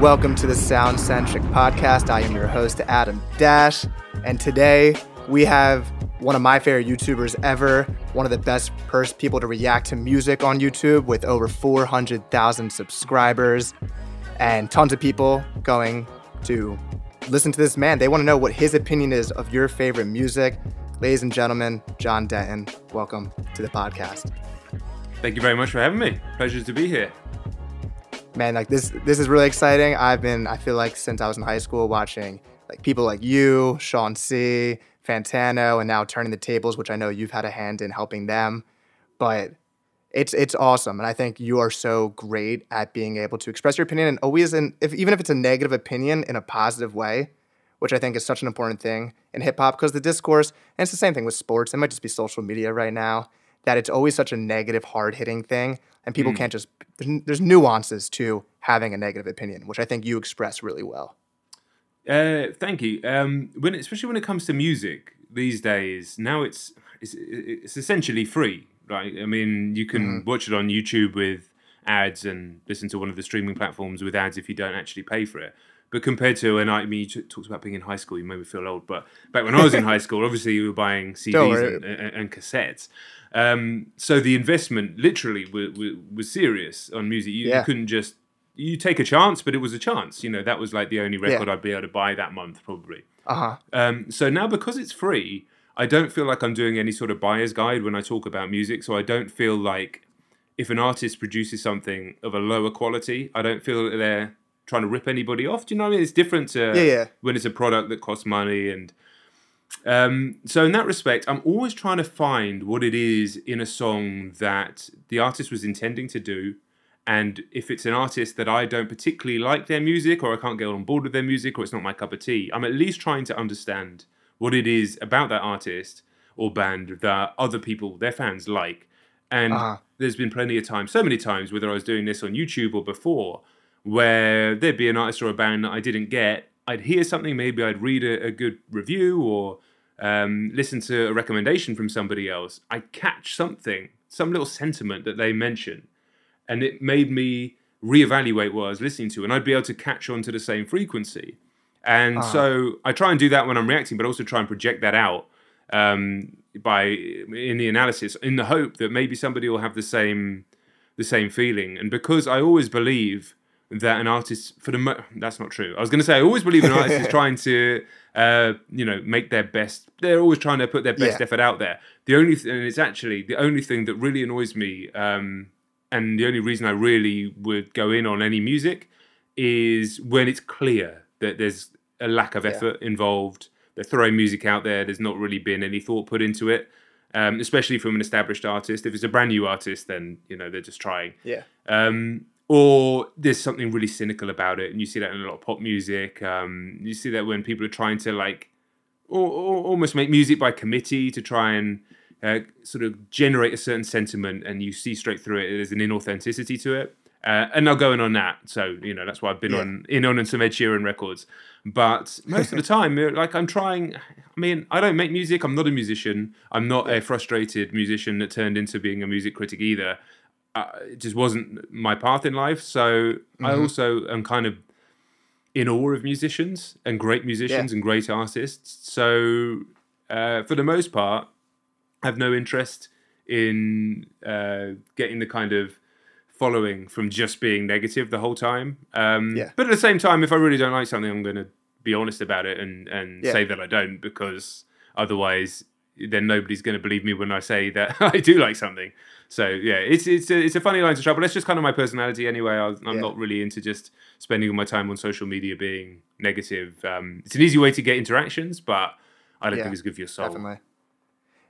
Welcome to the Sound Centric Podcast. I am your host, Adam Dash, and today we have one of my favorite YouTubers ever, one of the best pers- people to react to music on YouTube with over 400,000 subscribers and tons of people going to listen to this man. They want to know what his opinion is of your favorite music. Ladies and gentlemen, Jon Denton, welcome to the podcast. Thank you very much for having me. Pleasure to be here man, like this this is really exciting. I've been I feel like since I was in high school watching like people like you, Shawn Cee, Fantano, and now turning the tables, which I know you've had a hand in helping them. But it's it's awesome, and I think you are so great at being able to express your opinion and always, in, if even if it's a negative opinion, in a positive way, which I think is such an important thing in hip hop because the discourse, and it's the same thing with sports. It might just be social media right now that it's always such a negative, hard hitting thing, and people mm. can't just. There's, there's, nuances to having a negative opinion, which I think you express really well. Uh, thank you. Um, when especially when it comes to music these days, now it's it's, it's essentially free, right? I mean, you can mm. watch it on YouTube with ads and listen to one of the streaming platforms with ads if you don't actually pay for it. But compared to when I, I mean, you t- talked about being in high school, you made me feel old. But back when I was in high school, obviously you were buying CDs and, and, and, cassettes. Um, so the investment literally was, was serious on music. You, yeah. you, couldn't just you take a chance, but it was a chance. You know that was like the only record yeah. I'd be able to buy that month probably. Uh huh. Um, so now because it's free, I don't feel like I'm doing any sort of buyer's guide when I talk about music. So I don't feel like if an artist produces something of a lower quality, I don't feel that they're trying to rip anybody off. Do you know what I mean? It's different to yeah, yeah. when it's a product that costs money and um, so in that respect, I'm always trying to find what it is in a song that the artist was intending to do. And if it's an artist that I don't particularly like their music, or I can't get on board with their music, or it's not my cup of tea, I'm at least trying to understand what it is about that artist or band that other people, their fans, like. And uh-huh. there's been plenty of times, so many times, whether I was doing this on YouTube or before, where there'd be an artist or a band that I didn't get, I'd hear something, maybe I'd read a, a good review or um, listen to a recommendation from somebody else. I catch something, some little sentiment that they mention, and it made me reevaluate what I was listening to, and I'd be able to catch on to the same frequency. And uh-huh. so I try and do that when I'm reacting, but also try and project that out um, by in the analysis, in the hope that maybe somebody will have the same the same feeling. And because I always believe that an artist for the mo- that's not true. I was going to say I always believe an artist is trying to uh, you know make their best. They're always trying to put their best yeah. effort out there. The only th- and it's actually the only thing that really annoys me, um, and the only reason I really would go in on any music is when it's clear that there's a lack of effort yeah. involved. They're throwing music out there. There's not really been any thought put into it. Um, especially from an established artist. If it's a brand new artist, then you know they're just trying. Yeah. Um, or there's something really cynical about it, and you see that in a lot of pop music. Um, you see that when people are trying to like, or, or almost make music by committee to try and uh, sort of generate a certain sentiment, and you see straight through it. There's an inauthenticity to it, uh, and I'll go in on that. So you know that's why I've been yeah. on in on some Ed Sheeran records. But most of the time, like I'm trying. I mean, I don't make music. I'm not a musician. I'm not a frustrated musician that turned into being a music critic either uh, it just wasn't my path in life. So mm-hmm. I also am kind of in awe of musicians and great musicians yeah. and great artists. So uh, for the most part, I have no interest in uh, getting the kind of following from just being negative the whole time. Um, yeah. But at the same time, if I really don't like something, I'm going to be honest about it and, and yeah. say that I don't because otherwise then nobody's going to believe me when I say that I do like something. So yeah, it's it's a, it's a funny line to travel. That's just kind of my personality anyway. I, am yeah. not really into just spending all my time on social media being negative. Um, it's an easy way to get interactions, but I don't yeah, think it's good for your soul. Definitely.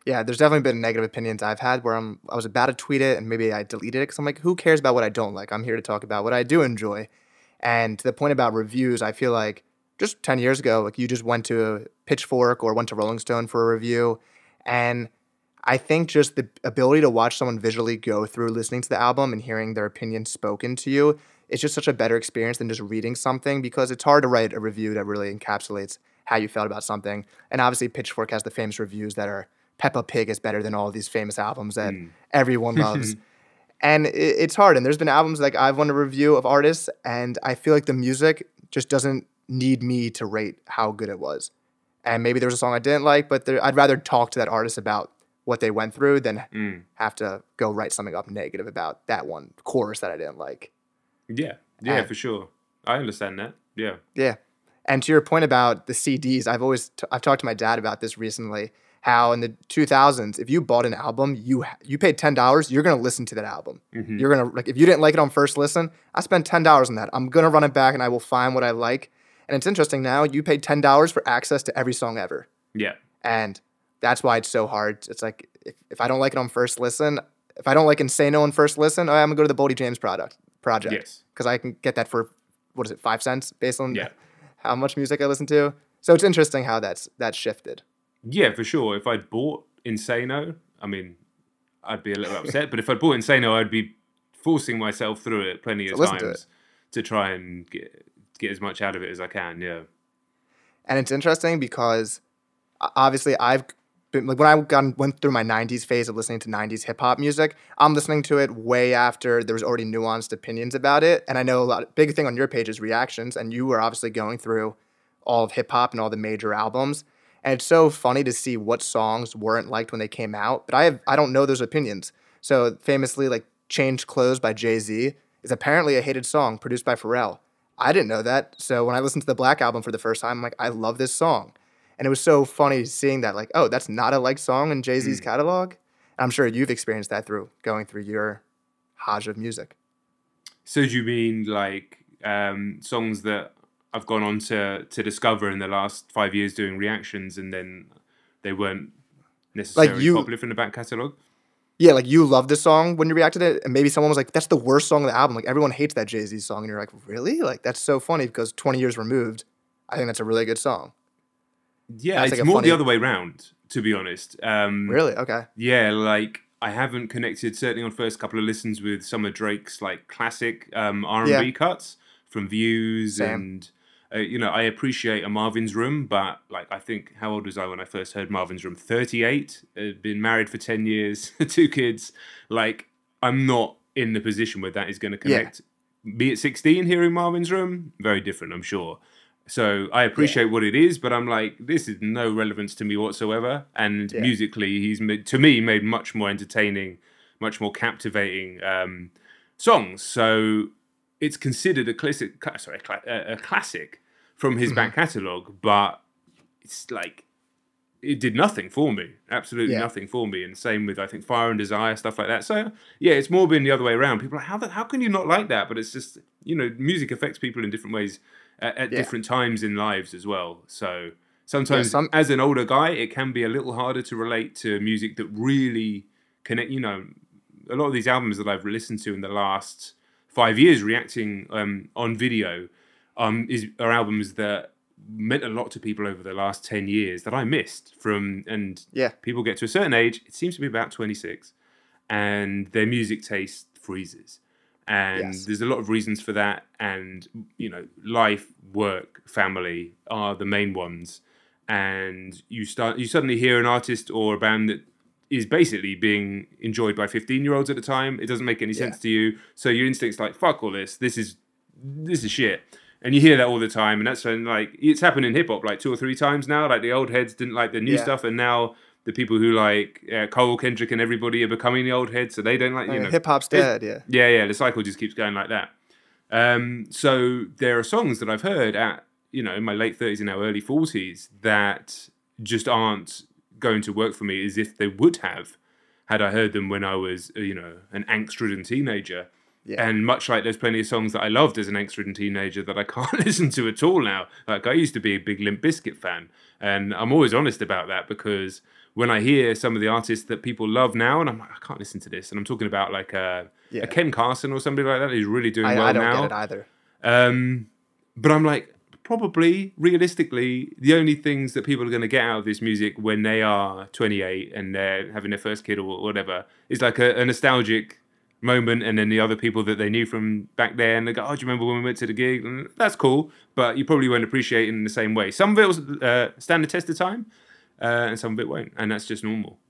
Yeah, there's definitely been negative opinions I've had where I'm I was about to tweet it and maybe I deleted it because I'm like, who cares about what I don't like? I'm here to talk about what I do enjoy. And to the point about reviews, I feel like just 10 years ago, like you just went to Pitchfork or went to Rolling Stone for a review and I think just the ability to watch someone visually go through listening to the album and hearing their opinion spoken to you is just such a better experience than just reading something because it's hard to write a review that really encapsulates how you felt about something. And obviously, Pitchfork has the famous reviews that are Peppa Pig is better than all these famous albums that mm. everyone loves. and it, it's hard. And there's been albums like I've won a review of artists, and I feel like the music just doesn't need me to rate how good it was. And maybe there was a song I didn't like, but there, I'd rather talk to that artist about what they went through than Mm. have to go write something up negative about that one chorus that I didn't like. Yeah, yeah, And- for sure. I understand that. Yeah. Yeah. And to your point about the CDs, I've always t- I've talked to my dad about this recently. How in the 2000s, if you bought an album, you you paid ten dollars, you're gonna listen to that album. Mhm. You're gonna like if you didn't like it on first listen, I spent ten dollars on that. I'm gonna run it back and I will find what I like. And it's interesting now. You paid ten dollars for access to every song ever, Yeah. and that's why it's so hard. It's like if, if I don't like it on first listen, if I don't like Insano on first listen, I'm gonna go to the Boldy James product project Yes. because I can get that for what is it five cents based on Yeah. how much music I listen to. So it's interesting how that's that's shifted. Yeah, for sure. If I'd bought Insano, I mean, I'd be a little upset. But if I'd bought Insano, I'd be forcing myself through it plenty of To listen to times to, try and get get as much out of it as I can. Yeah. And it's interesting because obviously I've been like when I went through my 90s phase of listening to 90s hip hop music, I'm listening to it way after there was already nuanced opinions about it. And I know a lot big thing on your page is reactions and you were obviously going through all of hip hop and all the major albums. And it's so funny to see what songs weren't liked when they came out, but I have I don't know those opinions. So famously like Change Clothes by Jay-Z is apparently a hated song produced by Pharrell. I didn't know that. So when I listened to the Black album for the first time, I'm like, I love this song. And it was so funny seeing that, like, oh, that's not a like song in Jay Z's catalog. And I'm sure you've experienced that through going through your hodge of music. So do you mean like um, songs that I've gone on to to discover in the last five years doing reactions, and then they weren't necessarily you- popular from the back catalogue? Yeah, like you loved this song when you reacted to it, and maybe someone was like, that's the worst song of the album. Like everyone hates that Jay Z song. And you're like, really? Like that's so funny because 20 years removed, I think that's a really good song. Yeah, That's it's like more funny- the other way around, to be honest. Um, Really? Okay. Yeah, like I haven't connected certainly on first couple of listens with some of Drake's like classic um, R and B Yeah. cuts from Views Same. and uh, you know I appreciate a Marvin's Room, but like I think how old was I when I first heard Marvin's Room? Thirty eight. Had been married for ten years, two kids. Like I'm not in the position where that is going to Yeah. connect. Be at sixteen, hearing Marvin's Room, very different, I'm sure. So I appreciate what it is, but I'm like, this is no relevance to me whatsoever. And Yeah. musically, he's made, to me made much more entertaining, much more captivating um, songs. So it's considered a classic. Sorry, a, classic from his Mm-hmm. back catalogue, but it's like it did nothing for me. Absolutely Yeah. nothing for me. And same with I think Fire and Desire stuff like that. So yeah, it's more been the other way around. People are like, how the, how can you not like that? But it's just you know, music affects people in different ways at, at Yeah. different times in lives as well. So sometimes some- as an older guy, it can be a little harder to relate to music that really connect. You know, a lot of these albums that I've listened to in the last five years, reacting um, on video, um, is are albums that meant a lot to people over the last 10 years that I missed from and Yeah. people get to a certain age it seems to be about 26 and their music taste freezes and Yes. there's a lot of reasons for that and you know life work family are the main ones and you start you suddenly hear an artist or a band that is basically being enjoyed by 15 year olds at the time it doesn't make any sense Yeah. to you so your instinct's like fuck all this this is this is shit and you hear that all the time and that's when like it's happened in hip hop like two or three times now like the old heads didn't like the new Yeah. stuff and now the people who like uh, Cole Kendrick and everybody are becoming the old heads so they don't like you know Hip hop's dead. Yeah. yeah, yeah, the cycle just keeps going like that. Um, so there are songs that I've heard at you know in my late thirties and now early forties that just aren't going to work for me as if they would have had I heard them when I was uh, you know an angst-ridden teenager. Yeah. And much like there's plenty of songs that I loved as an angst-ridden teenager that I can't listen to at all now. Like I used to be a big Limp Bizkit fan, and I'm always honest about that because when I hear some of the artists that people love now, and I'm like, I can't listen to this, and I'm talking about like a, Yeah. a Ken Carson or somebody like that who's really doing I, well I don't now. get it either. Um, but I'm like, probably realistically, the only things that people are going to get out of this music when they are 28 and they're having their first kid or whatever is like a, a nostalgic moment. And then the other people that they knew from back then, they go, Oh, do you remember when we went to the gig? And that's cool, but you probably won't appreciate it in the same way. Some of it will uh, stand the test of time, uh, and some of it won't. And that's just normal.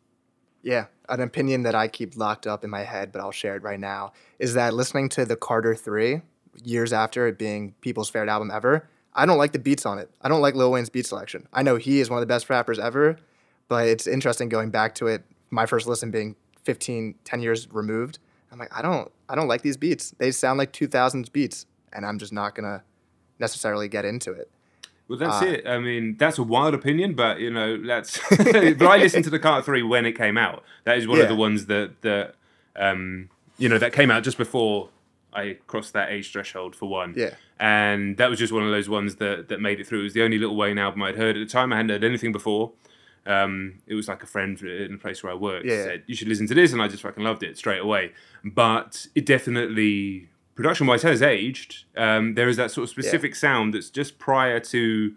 Yeah, an opinion that I keep locked up in my head, but I'll share it right now, is that listening to the Carter 3 years after it being people's favorite album ever, I don't like the beats on it. I don't like Lil Wayne's beat selection. I know he is one of the best rappers ever, but it's interesting going back to it, my first listen being 15, 10 years removed. I'm like, I don't I don't like these beats. They sound like 2000s beats, and I'm just not going to necessarily get into it. Well, that's uh, it. I mean, that's a wild opinion, but you know, that's. but I listened to the Carter Three when it came out. That is one yeah. of the ones that that um, you know that came out just before I crossed that age threshold for one. Yeah. And that was just one of those ones that that made it through. It was the only Lil Wayne album I'd heard at the time. I hadn't heard anything before. Um, it was like a friend in a place where I worked yeah. said you should listen to this, and I just fucking loved it straight away. But it definitely production wise has aged. Um, there is that sort of specific yeah. sound that's just prior to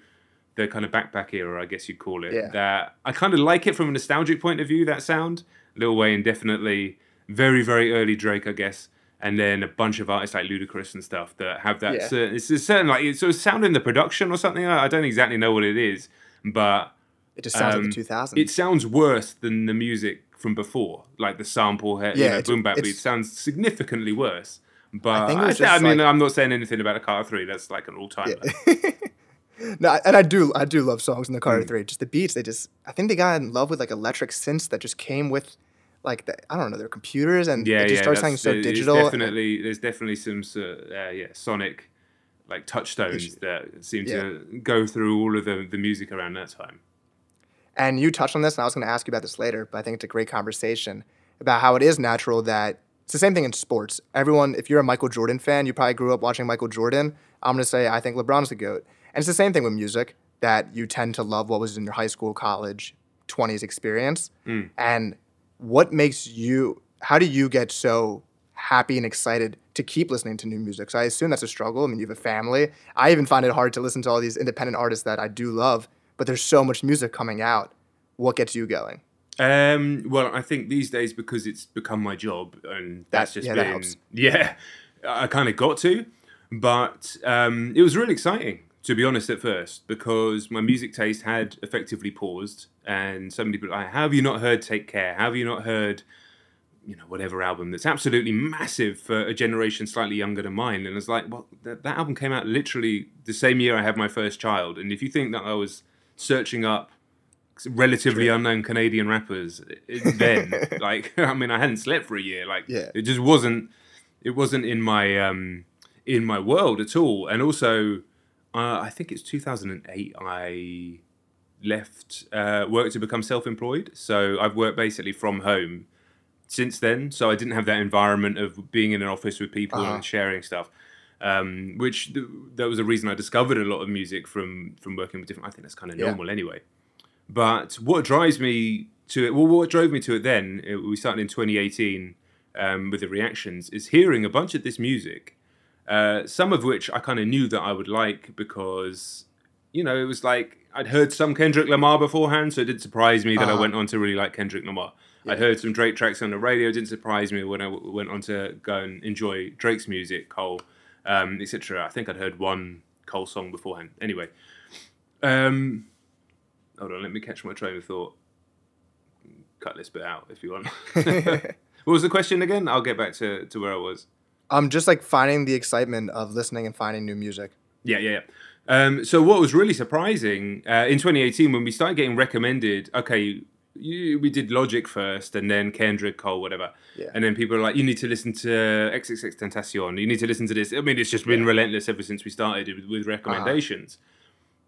the kind of backpack era, I guess you'd call it. Yeah. That I kind of like it from a nostalgic point of view. That sound, Lil Wayne definitely very very early Drake, I guess. And then a bunch of artists like Ludacris and stuff that have that. Yeah. Certain, it's a certain like it's sort of sound in the production or something. I don't exactly know what it is, but it just sounds um, like the 2000s. It sounds worse than the music from before, like the sample, yeah, you know, boom bap beat sounds significantly worse. But I, was I, I mean, like, I'm not saying anything about a car Three. That's like an all timer. Yeah. no, and I do, I do love songs in the Carter mm. Three. Just the beats, they just, I think they got in love with like electric synths that just came with, like, the, I don't know, their computers, and yeah, it just yeah, started sounding so digital. Definitely, there's definitely some, uh, yeah, sonic, like touchstones that seem yeah. to go through all of the the music around that time. And you touched on this, and I was going to ask you about this later, but I think it's a great conversation about how it is natural that it's the same thing in sports. Everyone, if you're a Michael Jordan fan, you probably grew up watching Michael Jordan. I'm going to say I think LeBron's the GOAT. And it's the same thing with music that you tend to love what was in your high school, college, 20s experience. Mm. And what makes you, how do you get so happy and excited to keep listening to new music? So I assume that's a struggle. I mean, you have a family. I even find it hard to listen to all these independent artists that I do love, but there's so much music coming out. What gets you going? Um, well, I think these days because it's become my job, and that's just yeah, been that yeah, I kind of got to, but um, it was really exciting to be honest at first because my music taste had effectively paused, and so many people like, "How have you not heard Take Care? How have you not heard?" You know, whatever album that's absolutely massive for a generation slightly younger than mine. And it's like, well, that, that album came out literally the same year I had my first child. And if you think that I was searching up relatively True. unknown Canadian rappers then. like, I mean, I hadn't slept for a year. Like, yeah. it just wasn't. It wasn't in my um, in my world at all. And also, uh, I think it's 2008. I left uh, work to become self-employed. So I've worked basically from home since then. So I didn't have that environment of being in an office with people uh-huh. and sharing stuff. Um, which th- that was the reason I discovered a lot of music from from working with different. I think that's kind of normal yeah. anyway. But what drives me to it, well, what drove me to it then, it, we started in 2018 um, with the reactions, is hearing a bunch of this music, uh, some of which I kind of knew that I would like because, you know, it was like I'd heard some Kendrick Lamar beforehand, so it didn't surprise me that uh-huh. I went on to really like Kendrick Lamar. Yeah. I'd heard some Drake tracks on the radio, it didn't surprise me when I w- went on to go and enjoy Drake's music, Cole, um, etc. I think I'd heard one Cole song beforehand. Anyway. Um, Hold on, let me catch my train of thought. Cut this bit out if you want. what was the question again? I'll get back to, to where I was. Um, just like finding the excitement of listening and finding new music. Yeah, yeah, yeah. Um, so what was really surprising uh, in 2018 when we started getting recommended, okay, you, we did Logic first, and then Kendrick, Cole, whatever, yeah. and then people are like, you need to listen to XXX Tentacion, you need to listen to this. I mean, it's just been yeah. relentless ever since we started with, with recommendations. Uh-huh.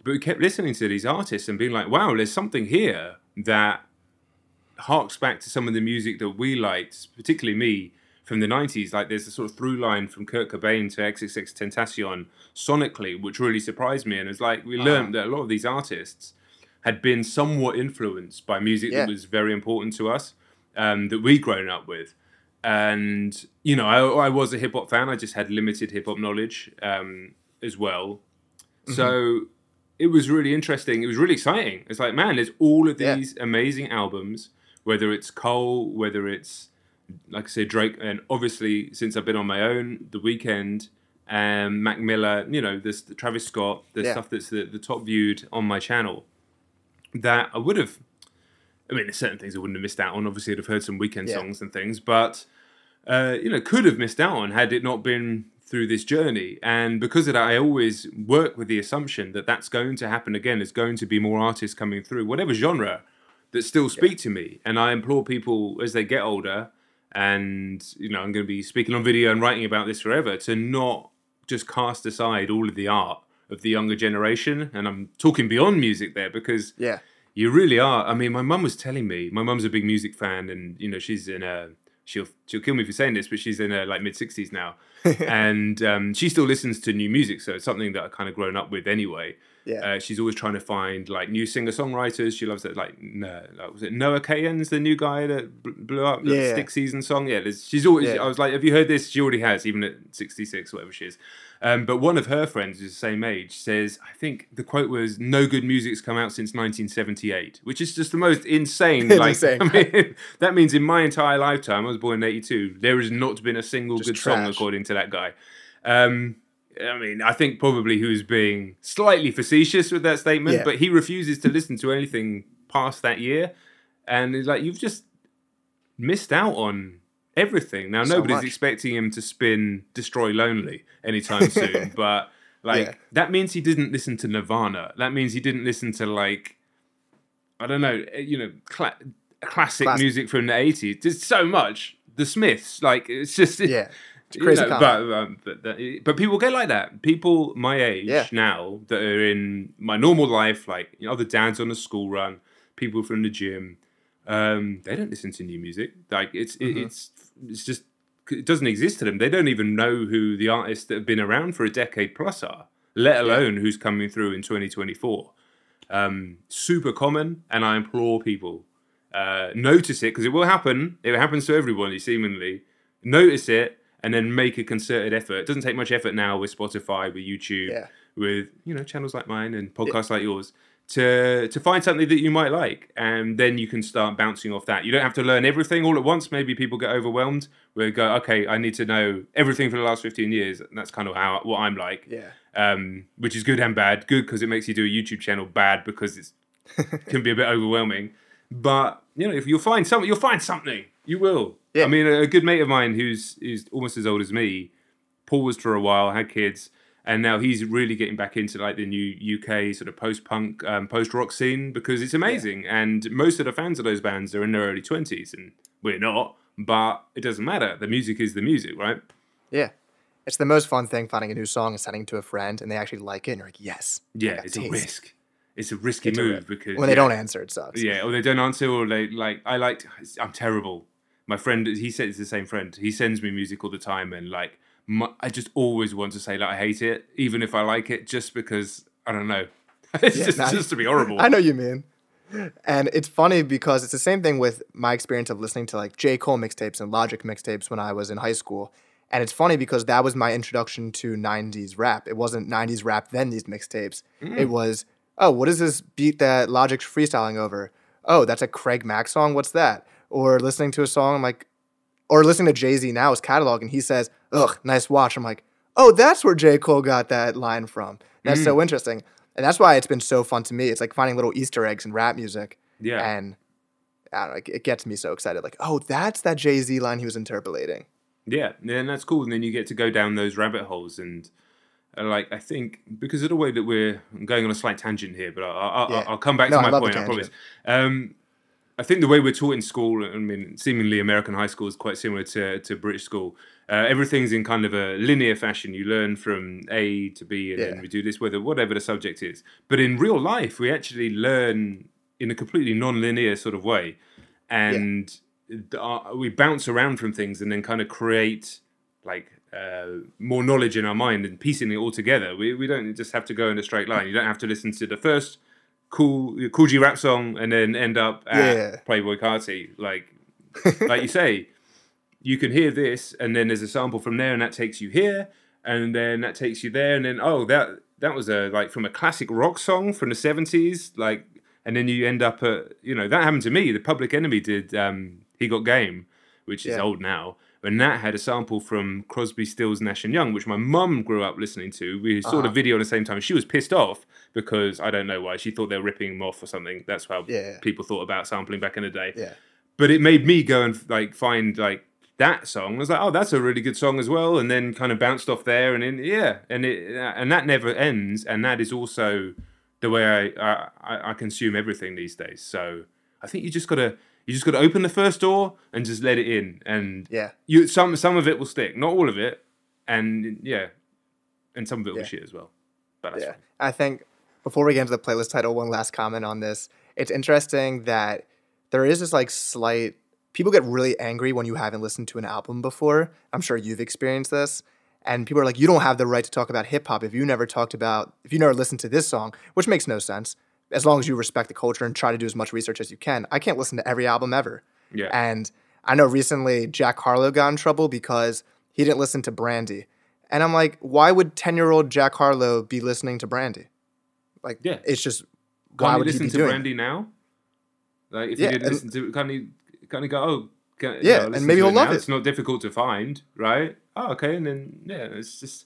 But we kept listening to these artists and being like, wow, there's something here that harks back to some of the music that we liked, particularly me from the 90s. Like there's a sort of through line from Kurt Cobain to XXX Tentacion sonically, which really surprised me. And it's like we uh-huh. learned that a lot of these artists had been somewhat influenced by music yeah. that was very important to us, um, that we'd grown up with. And, you know, I, I was a hip hop fan. I just had limited hip hop knowledge um, as well. Mm-hmm. So it was really interesting. It was really exciting. It's like, man, there's all of these yeah. amazing albums, whether it's Cole, whether it's like I said, Drake, and obviously since I've been on my own, The Weeknd, and Mac Miller, you know, this Travis Scott, the yeah. stuff that's the, the top viewed on my channel, that I would have I mean, there's certain things I wouldn't have missed out on. Obviously, I'd have heard some Weeknd Yeah. songs and things, but uh, you know, could have missed out on had it not been through this journey. And because of that, I always work with the assumption that that's going to happen again. There's going to be more artists coming through, whatever genre, that still speak to me. And I implore people as they get older, and you know, I'm going to be speaking on video and writing about this forever, to not just cast aside all of the art of the younger generation. And I'm talking beyond music there because Yeah. you really are. I mean, my mum was telling me. My mum's a big music fan, and you know, she's in a. She'll she'll kill me for saying this, but she's in her like mid sixties now, and um, she still listens to new music. So it's something that I've kind of grown up with anyway. Yeah. Uh, she's always trying to find like new singer songwriters. She loves it. Like, no, like, was it Noah Kahan's the new guy that bl- blew up the Yeah. Stick Season song? Yeah, there's, she's always. Yeah. I was like, have you heard this? She already has, even at sixty six, whatever she is. Um, but one of her friends, who's the same age, says, I think the quote was, "No good music's come out since 1978," which is just the most insane. Like, insane. I mean, that means in my entire lifetime, I was born in '82. There has not been a single Just good song according to that guy. Um, I mean, I think probably he was being slightly facetious with that statement, Yeah. but he refuses to listen to anything past that year, and it's like you've just missed out on everything. Now So nobody's much. expecting him to spin "Destroy Lonely" anytime soon, but like Yeah. that means he didn't listen to Nirvana. That means he didn't listen to like I don't know, eh, you know, cla- classic Classic. music from the eighties. There's so much. The Smiths, like it's just Yeah. It's you know, but, um, but but people get like that. People my age Yeah. now that are in my normal life, like you know, other dads on a school run, people from the gym, um, they don't listen to new music. Like it's it, Mhm. it's it's just it doesn't exist to them. They don't even know who the artists that have been around for a decade plus are, let alone who's coming through in 2024. Um, super common, and I implore people uh, notice it because it will happen. It happens to everybody seemingly. Notice it and then make a concerted effort. It doesn't take much effort now with Spotify, with YouTube, Yeah. with you know channels like mine and podcasts like yours to to find something that you might like, and then you can start bouncing off that. You don't have to learn everything all at once. Maybe people get overwhelmed. We go, okay, I need to know everything for the last fifteen years. And that's kind of how what I'm like Yeah. um, which is good and bad. Good because it makes you do a YouTube channel. Bad because it's can be a bit overwhelming. But you know, if you'll find something, you'll find something. You will. Yeah. I mean, a, good mate of mine who's who's almost as old as me, paused for a while, had kids, and now he's really getting back into like the new UK sort of post punk, um, post rock scene because it's amazing. And most of the fans of those bands are in their early twenties, and we're not. But it doesn't matter. The music is the music, right? Yeah. It's the most fun thing finding a new song and sending it to a friend and they actually like it and you're like, yes. Yeah, it's a risk. It's a risky It's move because When they yeah. don't answer, it sucks. Yeah, or they don't answer, or they like. I like. I'm terrible. My friend, he said it's the same friend. He sends me music all the time, and like, my, I just always want to say that I hate it, even if I like it, just because I don't know. It's Yeah, just, I- just to be horrible. I know you mean. And it's funny because it's the same thing with my experience of listening to like J. Cole mixtapes and Logic mixtapes when I was in high school. And it's funny because that was my introduction to 90s rap. It wasn't 90s rap then these mixtapes. Mm. It was, oh, what is this beat that Logic's freestyling over? Oh, that's a Craig Mack song. What's that? Or listening to a song, I'm like, or listening to Jay Z now, his catalog, and he says, ugh, nice watch. I'm like, oh, that's where J. Cole got that line from. That's so interesting. And that's why it's been so fun to me. It's like finding little Easter eggs in rap music. yeah, And I don't know, it- gets me so excited. Like, oh, that's that Jay Z line he was interpolating. yeah, and that's cool. And then you get to go down those rabbit holes, and uh, like I think because of the way that we're I'm going on a slight tangent here, but I'll, I'll, Yeah. I'll come back No, to my point. I promise. Um, I think the way we're taught in school, I mean, seemingly American high school is quite similar to, to British school. Uh, everything's in kind of a linear fashion. You learn from A to B, and Yeah. then we do this, whether whatever the subject is. But in real life, we actually learn in a completely non-linear sort of way, and th- uh, we bounce around from things, and then kind of create like uh, more knowledge in our mind and piecing it all together. We we don't just have to go in a straight line. You don't have to listen to the first cool Kool G Rap song and then end up at Yeah. Playboy Carti. Like like you say, you can hear this and then there's a sample from there and that takes you here and then that takes you there and then oh that that was a like from a classic rock song from the 70s like and then you end up at you know that happened to me the public enemy did um he got game which is Yeah. old now and that had a sample from Crosby, Stills, Nash and Young, which my mum grew up listening to. We saw the Uh-huh. video at the same time. She was pissed off because I don't know why. She thought they were ripping them off or something. That's how Yeah. people thought about sampling back in the day. Yeah. But it made me go and like find like that song. I was like, oh, that's a really good song as well, and then kind of bounced off there, and then yeah, and it and that never ends, and that is also the way I I, I consume everything these days. So I think you just gotta you just gotta open the first door and just let it in, and Yeah. you some some of it will stick, not all of it, and yeah, and some of it will Yeah. shit as well. But that's Yeah. fine. I think before we get into the playlist title, one last comment on this. It's interesting that there is this like slight people get really angry when you haven't listened to an album before. I'm sure you've experienced this. And people are like, you don't have the right to talk about hip hop if you never talked about if you never listened to this song, which makes no sense. As long as you respect the culture and try to do as much research as you can. I can't listen to every album ever. yeah, And I know recently Jack Harlow got in trouble because he didn't listen to Brandy. And I'm like, why would 10 year old Jack Harlow be listening to Brandy? Like, Yeah. it's just, why can't you would he listen be to doing it? Brandy now? Like if Yeah, you did and- listen to it, can't you can't you go oh can, you Yeah, know, and maybe he'll love it. It's not difficult to find, right? Oh, okay, and then yeah, it's just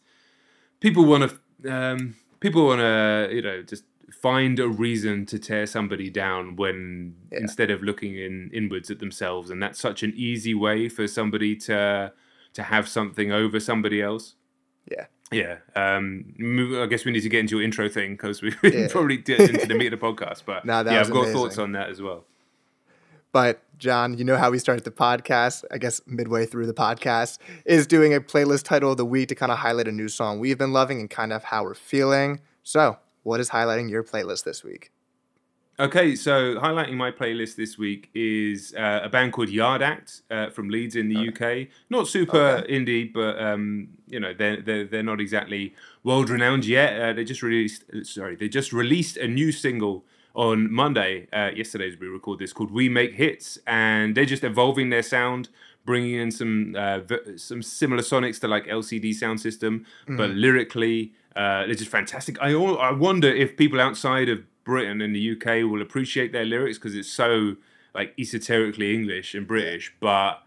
people want to um, people want to you know just find a reason to tear somebody down when Yeah. instead of looking in inwards at themselves, and that's such an easy way for somebody to to have something over somebody else. Yeah. Yeah, um, I guess we need to get into your intro thing because we Yeah. probably get into the meat of the podcast. But No, that yeah, I've got thoughts on that as well. But Jon, you know how we started the podcast, I guess midway through the podcast, is doing a playlist title of the week to kind of highlight a new song we've been loving and kind of how we're feeling. So, what is highlighting your playlist this week? Okay, so highlighting my playlist this week is uh, a band called Yard Act uh, from Leeds in the UK. Not super Okay. indie, but um, you know they're, they're they're not exactly world renowned yet. Uh, they just released sorry they just released a new single on Monday, uh, yesterday as we record this, called "We Make Hits," and they're just evolving their sound, bringing in some uh, v- some similar sonics to like LCD Soundsystem, but lyrically uh, they're just fantastic. I al- I wonder if people outside of Britain and the UK will appreciate their lyrics because it's so like esoterically English and British, but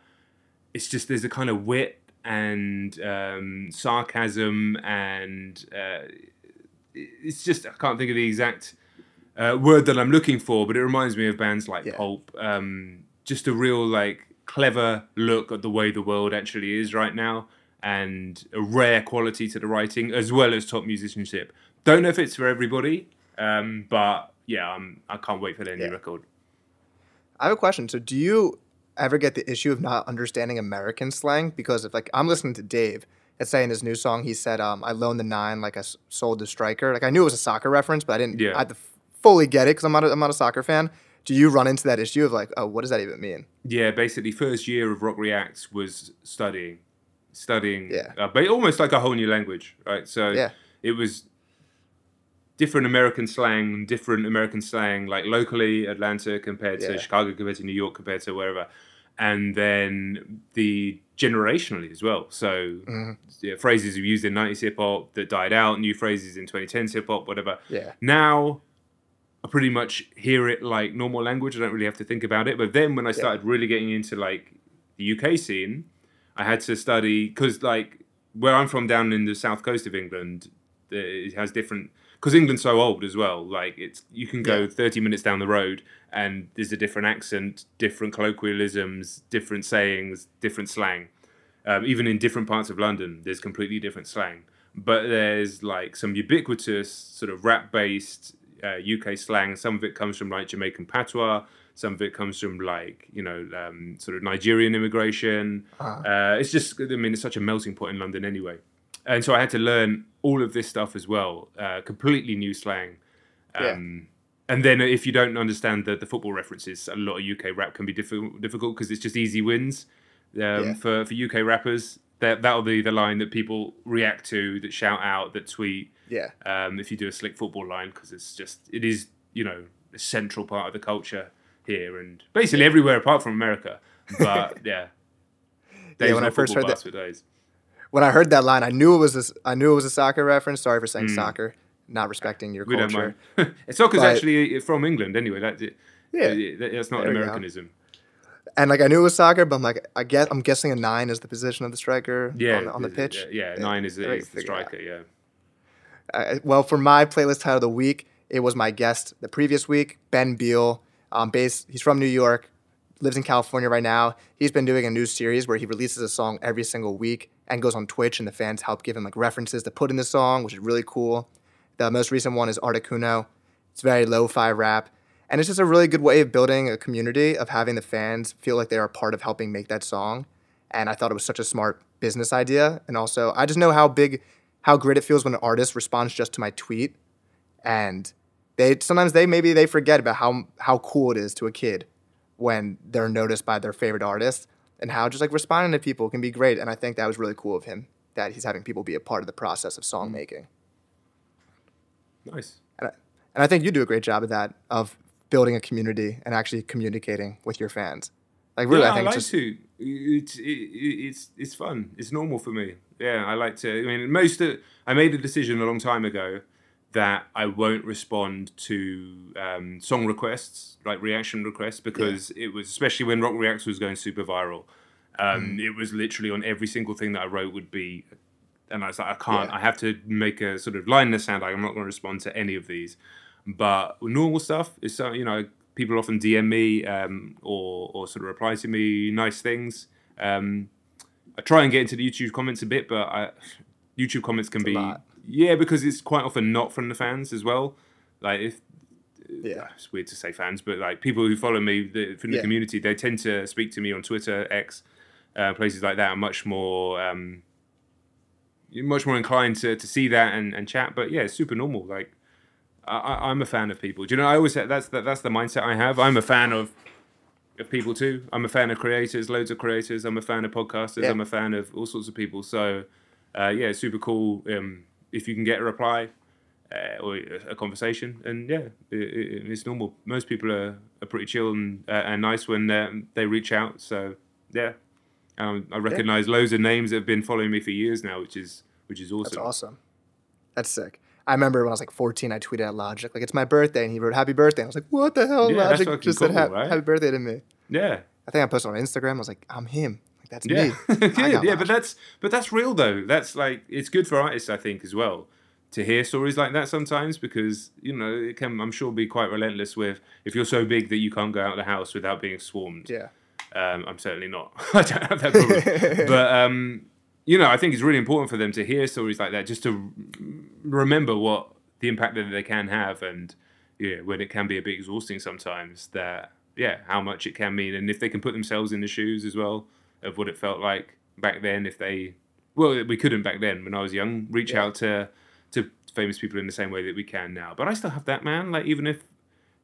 it's just there's a kind of wit and um, sarcasm and uh, it's just I can't think of the exact uh, word that I'm looking for, but it reminds me of bands like Yeah. Pulp. Um, just a real like clever look at the way the world actually is right now, and a rare quality to the writing as well as top musicianship. Don't know if it's for everybody, um, but yeah, I can't wait for their Yeah. new record. I have a question. So, do you ever get the issue of not understanding American slang? Because if like I'm listening to Dave, let's say in his new song he said, um, "I loaned the nine like I sold the striker." Like I knew it was a soccer reference, but I didn't. Yeah. I had to f- fully get it because I'm not. A, I'm not a soccer fan. Do you run into that issue of like, oh, what does that even mean? Yeah, basically, first year of Rock Reacts was studying, studying, Yeah. uh, but almost like a whole new language, right? So Yeah. it was different American slang, different American slang, like locally Atlanta compared to Yeah. Chicago, compared to New York, compared to wherever, and then the generationally as well. So Mhm. yeah, phrases we used in '90s hip hop that died out, new phrases in 2010s hip hop, whatever. Yeah. Now I pretty much hear it like normal language. I don't really have to think about it. But then when I started really getting into like the UK scene, I had to study because like where I'm from down in the south coast of England, it has different because England's so old as well. Like it's you can go Yeah. 30 minutes down the road and there's a different accent, different colloquialisms, different sayings, different slang. Um, even in different parts of London, there's completely different slang. But there's like some ubiquitous sort of rap based uh, UK slang. Some of it comes from like Jamaican patois. Some of it comes from like you know um, sort of Nigerian immigration. Uh-huh. Uh, it's just I mean it's such a melting pot in London anyway, and so I had to learn all of this stuff as well. Uh, completely new slang. Yeah. Um, And then if you don't understand the, the football references, a lot of UK rap can be difficult difficult because it's just easy wins. Um, Yeah. For for UK rappers, that that'll be the line that people react to, that shout out, that tweet. Yeah. Um, if you do a slick football line, because it's just it is you know a central part of the culture here and basically everywhere apart from America. But yeah, days when I first heard that-. When I heard that line, I knew it was a, I knew it was a soccer reference. Sorry for saying Mm. soccer, not respecting your We don't culture. mind. Soccer's But- actually from England anyway. That's it. Yeah. Uh, That's not an. Americanism. And like I knew it was soccer, but I'm like I guess I'm guessing a nine is the position of the striker Yeah, on the, on the pitch. Yeah, yeah, nine is, the- the striker. Yeah. Uh, well, for my playlist title of the week, it was my guest the previous week, Ben Beal. Um, based, he's from New York, lives in California right now. He's been doing a new series where he releases a song every single week and goes on Twitch, and the fans help give him like references to put in the song, which is really cool. The most recent one is Articuno. It's very lo-fi rap, and it's just a really good way of building a community of having the fans feel like they are part of helping make that song. And I thought it was such a smart business idea, and also I just know how big, how great it feels when an artist responds just to my tweet, and they sometimes they maybe they forget about how how cool it is to a kid when they're noticed by their favorite artist and how just like responding to people can be great. And I think that was really cool of him that he's having people be a part of the process of song mm. making. Nice. And I, and I think you do a great job of that of building a community and actually communicating with your fans. Like really, yeah, I think like just to. It's it, it's it's fun. It's normal for me. Yeah, I like to. I mean, most of, I made a decision a long time ago that I won't respond to um, song requests, like reaction requests, because it was especially when Rock Reacts was going super viral. Um, Mm. It was literally on every single thing that I wrote would be, and I was like, I can't. Yeah. I have to make a sort of line in the sand. Like I'm not going to respond to any of these. But normal stuff is so you know people often DM me um, or or sort of reply to me nice things. Um, I try and get into the YouTube comments a bit, but I, YouTube comments can be lot. Yeah because it's quite often not from the fans as well. Like if yeah. it's weird to say fans, but like people who follow me the, from the Yeah. community, they tend to speak to me on Twitter, X, uh, places like that. are much more, um, you're much more inclined to, to see that and, and chat. But yeah, it's super normal. Like I, I'm a fan of people. Do you know? I always say that's that, that's the mindset I have. I'm a fan of of people too. I'm a fan of creators, loads of creators. I'm a fan of podcasters. Yeah. I'm a fan of all sorts of people. So uh, yeah, super cool. Um, if you can get a reply uh, or a conversation, and yeah, it, it, it's normal. Most people are, are pretty chill and, uh, and nice when um, they reach out. So yeah, um, I recognize loads of names that have been following me for years now, which is which is awesome. That's awesome. That's sick. I remember when I was like 14, I tweeted at Logic like it's my birthday, and he wrote "Happy Birthday." And I was like, "What the hell?" Yeah, Logic just said cool, ha- right? "Happy Birthday" to me. Yeah. I think I posted on Instagram. I was like, "I'm him." Like that's Yeah, me. Good. Yeah, but that's but that's real though. That's like it's good for artists, I think, as well, to hear stories like that sometimes because you know it can, I'm sure, be quite relentless with if you're so big that you can't go out of the house without being swarmed. yeah. Um, I'm certainly not. I don't have that problem. but um, you know, I think it's really important for them to hear stories like that, just to r- remember what the impact that they can have, and yeah, when it can be a bit exhausting sometimes. That yeah, how much it can mean, and if they can put themselves in the shoes as well of what it felt like back then, if they well, we couldn't back then when I was young, reach Yeah. out to to famous people in the same way that we can now. But I still have that man. Like even if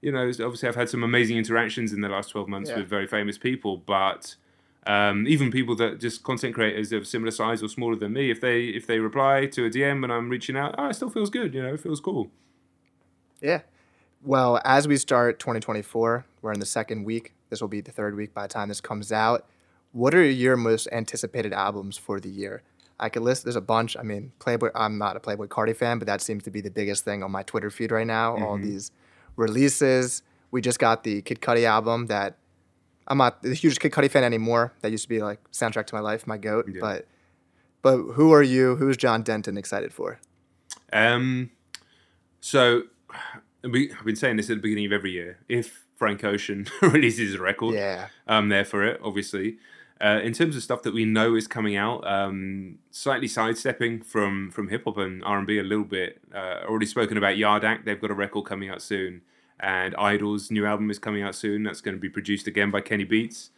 you know, obviously I've had some amazing interactions in the last twelve months Yeah. with very famous people, but um, even people that just content creators of similar size or smaller than me, if they if they reply to a DM when I'm reaching out, oh, it still feels good. You know, it feels cool. Yeah. Well, as we start 2024, we're in the second week. This will be the third week by the time this comes out. What are your most anticipated albums for the year? I could list. There's a bunch. I mean, Playboy. I'm not a Playboy Carti fan, but that seems to be the biggest thing on my Twitter feed right now. All these releases. We just got the Kid Cudi album. That I'm not a huge Kid Cudi fan anymore. That used to be like soundtrack to my life, my goat. Yeah. But, but who are you? Who's Jon Denton excited for? Um, so we, I've been saying this at the beginning of every year. If Frank Ocean releases a record, Yeah. I'm there for it, obviously. Uh, in terms of stuff that we know is coming out, um, slightly sidestepping from from hip hop and R and B a little bit. Uh, already spoken about Yard Act; they've got a record coming out soon, and Idles' new album is coming out soon. That's going to be produced again by Kenny Beats,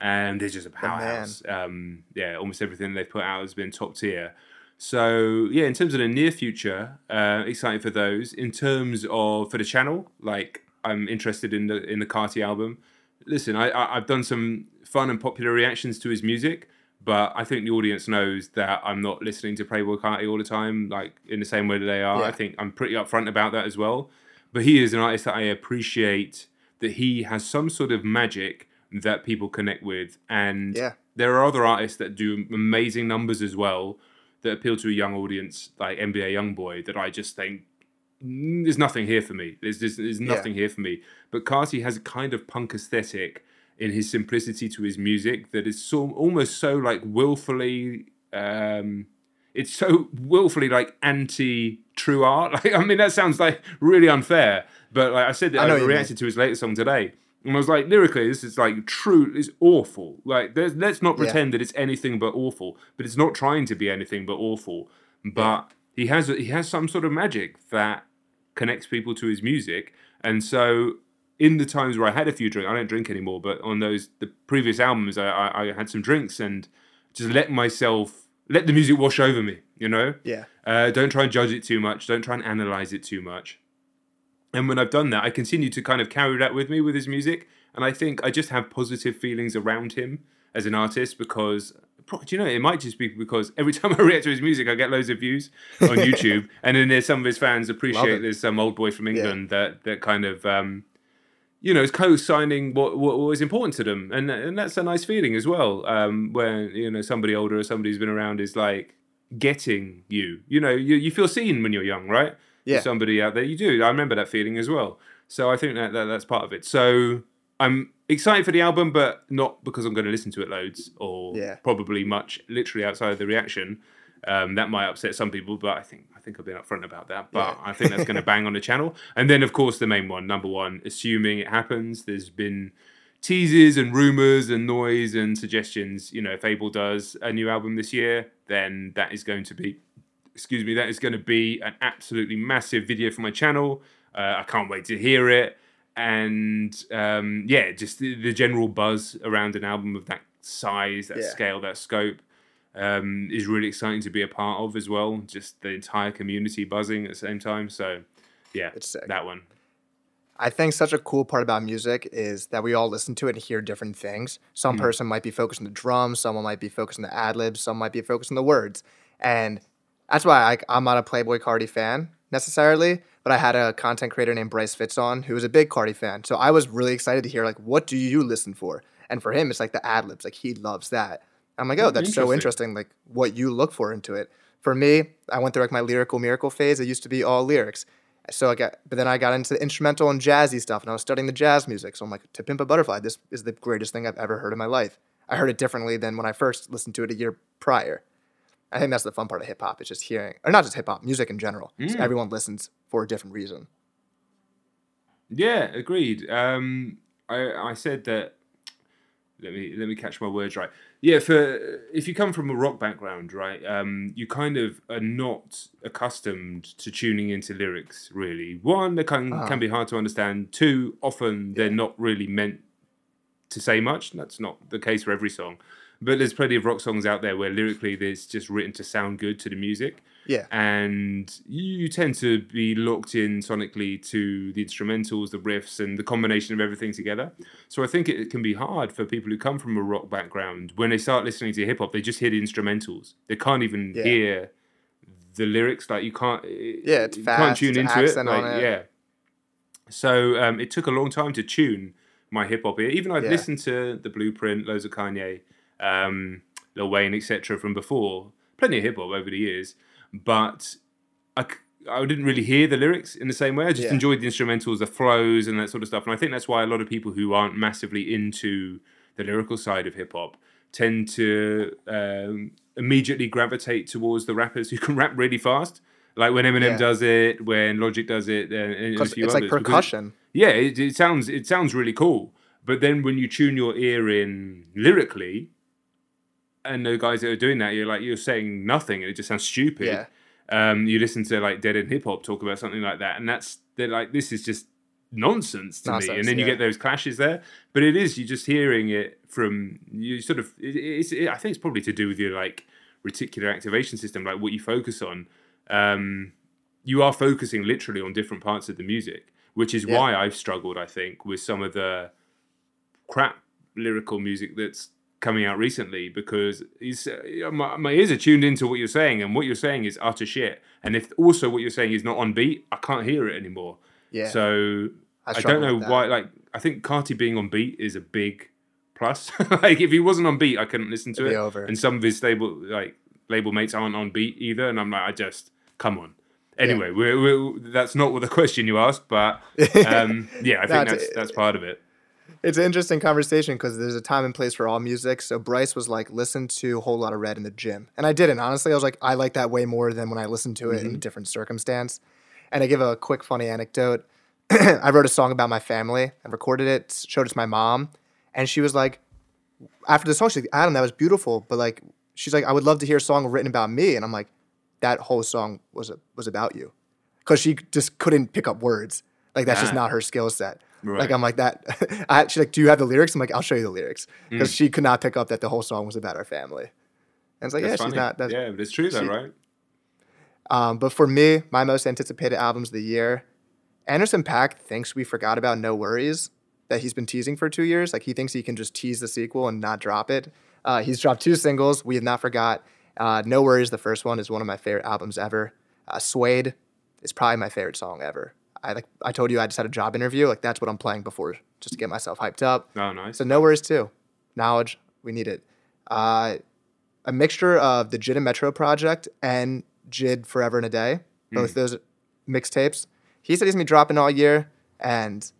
and they're just a powerhouse. Um, yeah, almost everything they've put out has been top tier. So yeah, in terms of the near future, uh, excited for those. In terms of for the channel, like I'm interested in the in the Carti album. Listen, I, I I've done some fun and popular reactions to his music, but I think the audience knows that I'm not listening to Playboy Carti all the time, like in the same way that they are. Yeah. I think I'm pretty upfront about that as well. But he is an artist that I appreciate that he has some sort of magic that people connect with, and Yeah. there are other artists that do amazing numbers as well that appeal to a young audience, like NBA YoungBoy, that I just think "Mm, there's nothing here for me. There's just there's Yeah. nothing here for me. But Carti has a kind of punk aesthetic, in his simplicity to his music that is so almost so like willfully um it's so willfully like anti true art. Like i mean that sounds like really unfair but like i said that I i, reacted to his latest song today and i was like lyrically this is like true it's awful. Like there's, let's not Yeah. pretend that it's anything but awful but it's not trying to be anything but awful but he has he has some sort of magic that connects people to his music and so in the times where I had a few drinks, I don't drink anymore, but on those the previous albums, I, I, I had some drinks and just let myself let the music wash over me. You know, Yeah. uh, don't try and judge it too much. Don't try and analyze it too much. And when I've done that, I continue to kind of carry that with me with his music, and I think I just have positive feelings around him as an artist because. Do you know? It might just be because every time I react to his music, I get loads of views on YouTube, and then there's some of his fans appreciate there's some old boy from England that that kind of um, you know, is co-signing what, what was important to them, and and that's a nice feeling as well. Um, when you know somebody older or somebody who's been around is like getting you. You know, you you feel seen when you're young, right? Yeah. Somebody out there, you do. I remember that feeling as well. So I think that, that that's part of it. So I'm excited for the album, but not because I'm going to listen to it loads or Yeah. probably much literally outside of the reaction. Um, that might upset some people, but I think I think I've been upfront about that. But Yeah. I think that's going to bang on the channel. And then, of course, the main one, number one, assuming it happens. There's been teases and rumors and noise and suggestions. You know, if Abel does a new album this year, then that is going to be, excuse me, that is going to be an absolutely massive video for my channel. Uh, I can't wait to hear it. And um, yeah, just the, the general buzz around an album of that size, that Yeah. scale, that scope um, is really exciting to be a part of as well. Just the entire community buzzing at the same time. So, yeah, that one. I think such a cool part about music is that we all listen to it and hear different things. Some person might be focused on the drums, someone might be focused on the ad libs, some might be focused on the words. And that's why I, I'm not a Playboy Carti fan necessarily, but I had a content creator named Bryce Fitz on who was a big Carti fan. So I was really excited to hear, like, what do you listen for? And for him, it's like the ad libs. Like, he loves that. I'm like, oh, that's so Interesting. interesting, like, what you look for into it. For me, I went through like my lyrical miracle phase. It used to be all lyrics. So I got, but then I got into the instrumental and jazzy stuff, and I was studying the jazz music. So I'm like, To Pimp a Butterfly, this is the greatest thing I've ever heard in my life. I heard it differently than when I first listened to it a year prior. I think that's the fun part of hip hop. It's just hearing, or not just hip hop, music in general. So everyone listens for a different reason. Yeah, agreed. Um, I I said that. Let me let me catch my words right. Yeah, for if you come from a rock background, right, um, you kind of are not accustomed to tuning into lyrics. Really, one, they can Ah. can be hard to understand. Two, often they're not really meant to say much. That's not the case for every song, but there's plenty of rock songs out there where lyrically there's just written to sound good to the music Yeah. and you tend to be locked in sonically to the instrumentals, the riffs, and the combination of everything together. So I think it can be hard for people who come from a rock background when they start listening to hip hop. They just hear the instrumentals. They can't even Yeah. hear the lyrics. Like you can't. Yeah, it's you fast, Can't tune into it. Like, it. Yeah. So um, it took a long time to tune my hip hop ear. Even I've Yeah. listened to the Blueprint, loads of Kanye, um, Lil Wayne, etc. from before. Plenty of hip hop over the years, but I, I didn't really hear the lyrics in the same way. I just Yeah. enjoyed the instrumentals, the flows, and that sort of stuff. And I think that's why a lot of people who aren't massively into the lyrical side of hip hop tend to um, immediately gravitate towards the rappers who can rap really fast. Like when Eminem Yeah. does it, when Logic does it, and, and a few it's others. like because- percussion. yeah, it, it sounds it sounds really cool. But then when you tune your ear in lyrically, and the guys that are doing that, you're like you're saying nothing, and it just sounds stupid. Yeah. Um, you listen to like Dead End Hip Hop talk about something like that, and that's they're like this is just nonsense to me. Nonsense, And then you yeah. get those clashes there. But it is you're just hearing it from you sort of. It, it's it, I think it's probably to do with your like reticular activation system, like what you focus on. Um, you are focusing literally on different parts of the music, which is Yeah. why I've struggled, I think, with some of the crap lyrical music that's coming out recently because uh, my, my ears are tuned into what you're saying, and what you're saying is utter shit. And if also what you're saying is not on beat, I can't hear it anymore. Yeah. So I I, don't know why. Like, I think Carti being on beat is a big plus. like, if he wasn't on beat, I couldn't listen to It'd it. over. And some of his label like label mates aren't on beat either, and I'm like, I just come on. Anyway, we're, we're, that's not what the question you asked, but um, yeah, I think That's- that's that's part of it. It's an interesting conversation because there's a time and place for all music. So Bryce was like, listen to a Whole Lotta Red in the gym. And I didn't. Honestly, I was like, I like that way more than when I listened to it in mm-hmm. a different circumstance. And I give a quick funny anecdote. I wrote a song about my family and recorded it, showed it to my mom. And she was like, after the song, she's like, Adam, that was beautiful. But like, she's like, I would love to hear a song written about me. And I'm like, that whole song was, was about you. Because she just couldn't pick up words. Like, that's just not her skill set. Right. Like I'm like that. I, she's like, "Do you have the lyrics?" I'm like, "I'll show you the lyrics," because Mm. she could not pick up that the whole song was about our family. And it's like, That's yeah, funny. she's not. That's, yeah, but it's true though, she- right? Um, but for me, my most anticipated albums of the year, Anderson .Paak thinks we forgot about NxWorries that he's been teasing for two years. Like he thinks he can just tease the sequel and not drop it. Uh, he's dropped two singles. We have not forgot. Uh, NxWorries, the first one, is one of my favorite albums ever. Uh, Suede is probably my favorite song ever. I like I told you I just had a job interview. Like that's what I'm playing before just to get myself hyped up. Oh, nice. So no worries too. Knxwledge, we need it. Uh, a mixture of the JID and Metro project and JID Forever and a Day, both those mixtapes. He said he's gonna be dropping all year, and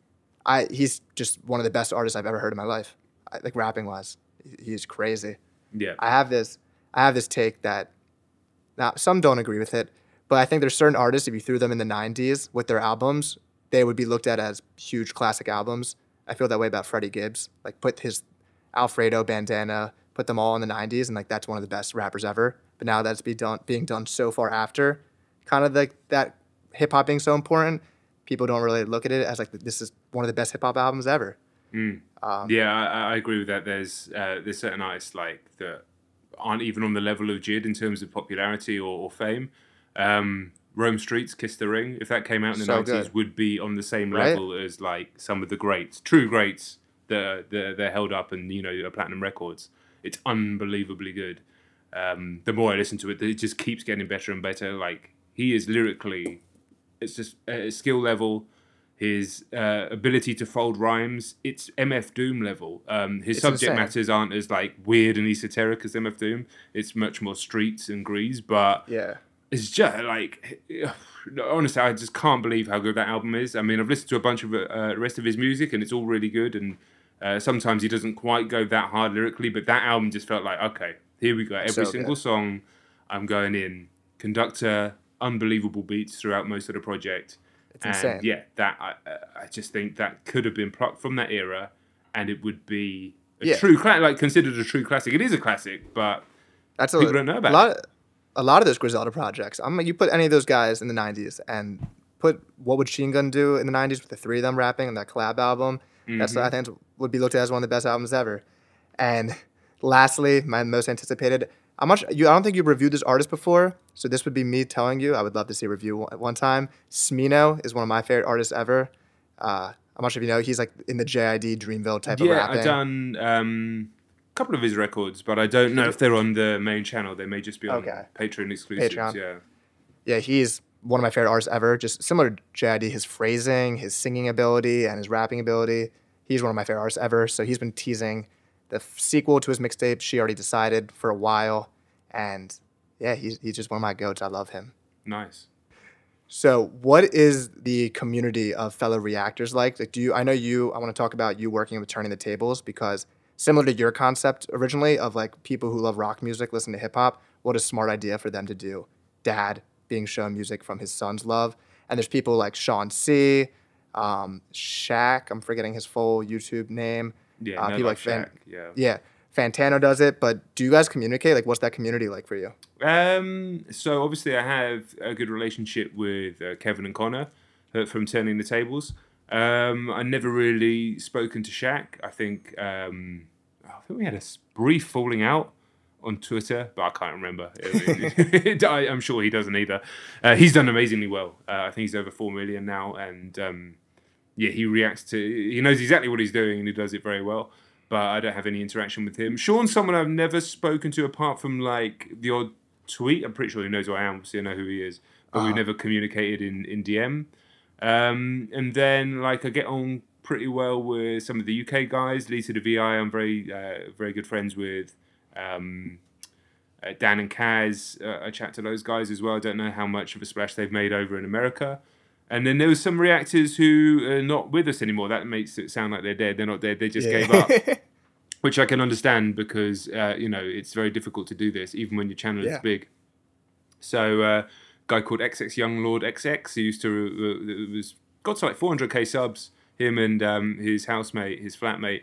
I he's just one of the best artists I've ever heard in my life. I, like rapping wise, he's crazy. yeah. I have this I have this take that now some don't agree with it, but I think there's certain artists if you threw them in the 90s with their albums, they would be looked at as huge classic albums. I feel that way about Freddie Gibbs. Like put his Alfredo bandana, put them all in the 90s and like that's one of the best rappers ever. But now that's be done being done so far after, kind of like that hip hop being so important, people don't really look at it as like this is one of the best hip hop albums ever. Mm. Um, yeah, I, I agree with that. There's uh, there's certain artists like that aren't even on the level of JID in terms of popularity or, or fame. Um, Rome Streetz, Kiss the Ring, if that came out in the So nineties, good. would be on the same Right? level as like some of the greats, true greats that that they're held up and you know are platinum records. It's unbelievably good. Um, the more I listen to it, it just keeps getting better and better. Like he is lyrically, it's just uh, skill level. His uh, ability to fold rhymes, it's MF Doom level. Um, his It's subject insane. matters aren't as like weird and esoteric as MF Doom. It's much more streets and grease, but Yeah. It's just like honestly, I just can't believe how good that album is. I mean, I've listened to a bunch of uh, rest of his music, and it's all really good. And uh, sometimes he doesn't quite go that hard lyrically, but that album just felt like okay, here we go. Every So single good. song, I'm going in. Conductor, unbelievable beats throughout most of the project. It's and insane. yeah, that I, I just think that could have been plucked from that era, and it would be a Yeah. true like considered a true classic. It is a classic, but That's a, People don't know about a lot. A lot of those Griselda projects. I'm like, you put any of those guys in the '90s and put what would Chine Gun do in the '90s with the three of them rapping on that collab album. That's Mm-hmm. I think would be looked at as one of the best albums ever. And lastly, my most anticipated. I'm not, you, I don't think you've reviewed this artist before, so this would be me telling you. I would love to see a review one, one time. Smino is one of my favorite artists ever. Uh, I'm not sure if you know. He's like in the JID Dreamville type of yeah. I've done um, couple of his records, but I don't know if they're on the main channel. They may just be on Okay. Patreon exclusives. Patreon. Yeah. yeah, he's one of my favorite artists ever. Just similar to JID, his phrasing, his singing ability, and his rapping ability. He's one of my favorite artists ever. So he's been teasing the f- sequel to his mixtape. She already decided for a while, and yeah, he's he's just one of my goats. I love him. Nice. So, what is the community of fellow reactors like? Like, do you? I know you. I want to talk about you working with turning the tables because similar to your concept originally of like people who love rock music listen to hip hop. What a smart idea for them to do. Dad being shown music from his son's love, and there's people like Shawn Cee, um, Shaq. I'm forgetting his full YouTube name. Yeah, Uh, people like Shaq. Yeah. Yeah, Fantano does it. But do you guys communicate? Like, what's that community like for you? Um, so obviously, I have a good relationship with uh, Kevin and Connor uh, from Turning the Tables. Um, I never really spoken to Shaq. I think um, I think we had a brief falling out on Twitter, but I can't remember. I, I'm sure he doesn't either. Uh, he's done amazingly well. Uh, I think he's over four million now, and um, yeah, he reacts to. He knows exactly what he's doing, and he does it very well. But I don't have any interaction with him. Shawn's someone I've never spoken to apart from like the odd tweet. I'm pretty sure he knows who I am, so I know who he is. But we've Uh-huh. never communicated in in DM. Um, and then like I get on pretty well with some of the UK guys. Lisa the VI, I'm very uh, very good friends with. Um, uh, Dan and Kaz, uh, I chat to those guys as well. I don't know how much of a splash they've made over in America. And then there was some reactors who are not with us anymore. That makes it sound like they're dead. They're not dead. They just Yeah. gave up, which I can understand because uh, you know it's very difficult to do this, even when your channel is big. So, uh, guy called XX Young Lord XX, who used to uh, was got to like 400k subs. Him and um, his housemate, his flatmate,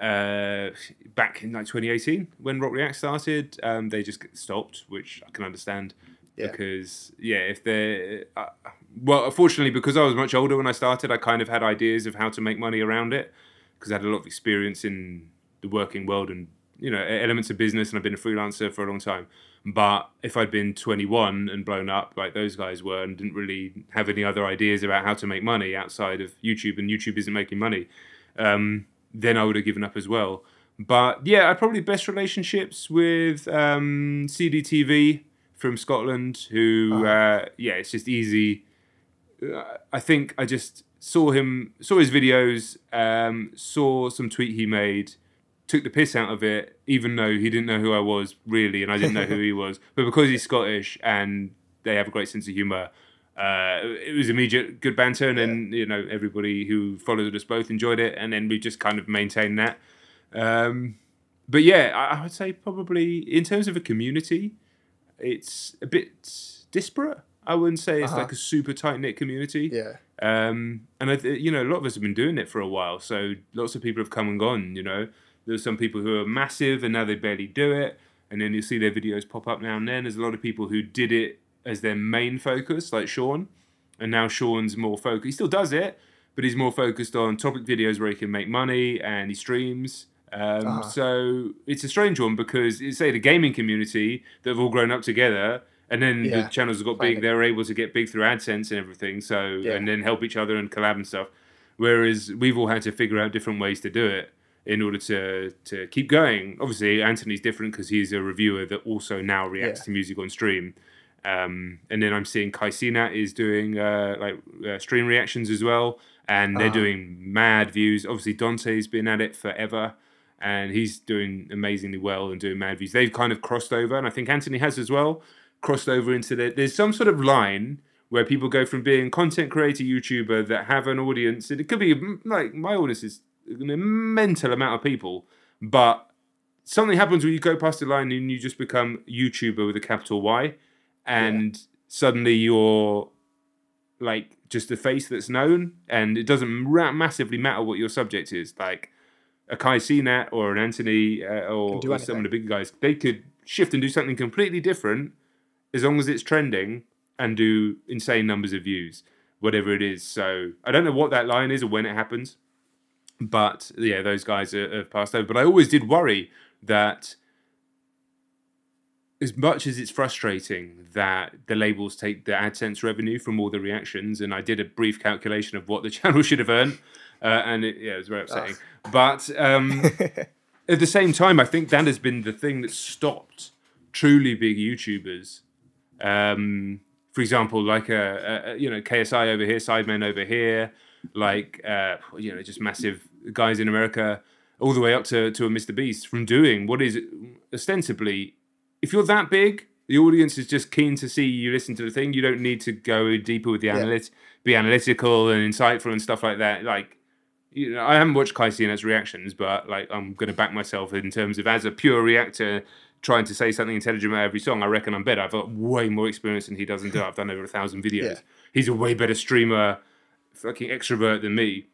uh, back in like 2018 when Rock React started, um, they just stopped, which I can understand Yeah. because yeah, if they're uh, well, unfortunately, because I was much older when I started, I kind of had ideas of how to make money around it because I had a lot of experience in the working world and you know elements of business, and I've been a freelancer for a long time. But if I'd been 21 and blown up like those guys were and didn't really have any other ideas about how to make money outside of YouTube, and YouTube isn't making money, um, then I would have given up as well. But yeah, I probably best relationships with um, CDTV from Scotland, who uh, yeah, it's just easy. Uh, I think I just saw him, saw his videos, um, saw some tweet he made, took the piss out of it, even though he didn't know who I was really, and I didn't know who he was. But because he's Scottish and they have a great sense of humour, uh, it was immediate good banter, and then you know everybody who followed us both enjoyed it, and then we just kind of maintained that. Um, but yeah, I, I would say probably in terms of a community, it's a bit disparate. I wouldn't say it's Uh-huh. like a super tight knit community. Yeah. Um, and I th- you know, a lot of us have been doing it for a while, so lots of people have come and gone. You know, there's some people who are massive and now they barely do it, and then you see their videos pop up now and then. There's a lot of people who did it as their main focus, like Shawn, and now Shawn's more focused. He still does it, but he's more focused on topic videos where he can make money and he streams. Um, Uh-huh. So it's a strange one because it's say the gaming community that have all grown up together, and then Yeah. the channels have got big. it. They're able to get big through AdSense and everything. So Yeah. and then help each other and collab and stuff. Whereas we've all had to figure out different ways to do it in order to to keep going. Obviously, Anthony's different because he's a reviewer that also now reacts Yeah. to music on stream. Um, and then I'm seeing Kai Cenat is doing uh, like uh, stream reactions as well, and they're Uh-huh. doing mad views. Obviously, Dante's been at it forever, and he's doing amazingly well and doing mad views. They've kind of crossed over, and I think Anthony has as well crossed over into the. There's some sort of line where people go from being content creator YouTuber that have an audience, and it could be like my audience is a mental amount of people, but something happens when you go past the line and you just become YouTuber with a capital Y, and suddenly you're like just a face that's known, and it doesn't ra- massively matter what your subject is. Like a Kai Cenat or an Anthony uh, or, or some of the big guys, they could shift and do something completely different as long as it's trending and do insane numbers of views, whatever it is. So I don't know what that line is or when it happens, but yeah, those guys are, have passed over. But I always did worry that as much as it's frustrating that the labels take the AdSense revenue from all the reactions, and I did a brief calculation of what the channel should have earned, uh, and it, yeah, it was very upsetting. But um, at the same time, I think that has been the thing that stopped truly big YouTubers. Um, for example, like a, a you know KSI over here, Sidemen over here, like uh, you know just massive guys in America, all the way up to to a Mr Beast from doing what is ostensibly, if you're that big, the audience is just keen to see you listen to the thing. You don't need to go deeper with the analytics, be analytical and insightful and stuff like that. Like you know, I haven't watched Kai Cenat's reactions, but like I'm going to back myself in terms of as a pure reactor trying to say something intelligent about every song. I reckon I'm better. I've got way more experience than he does and do. I've done over a thousand videos. Yeah. He's a way better streamer, fucking extrovert than me.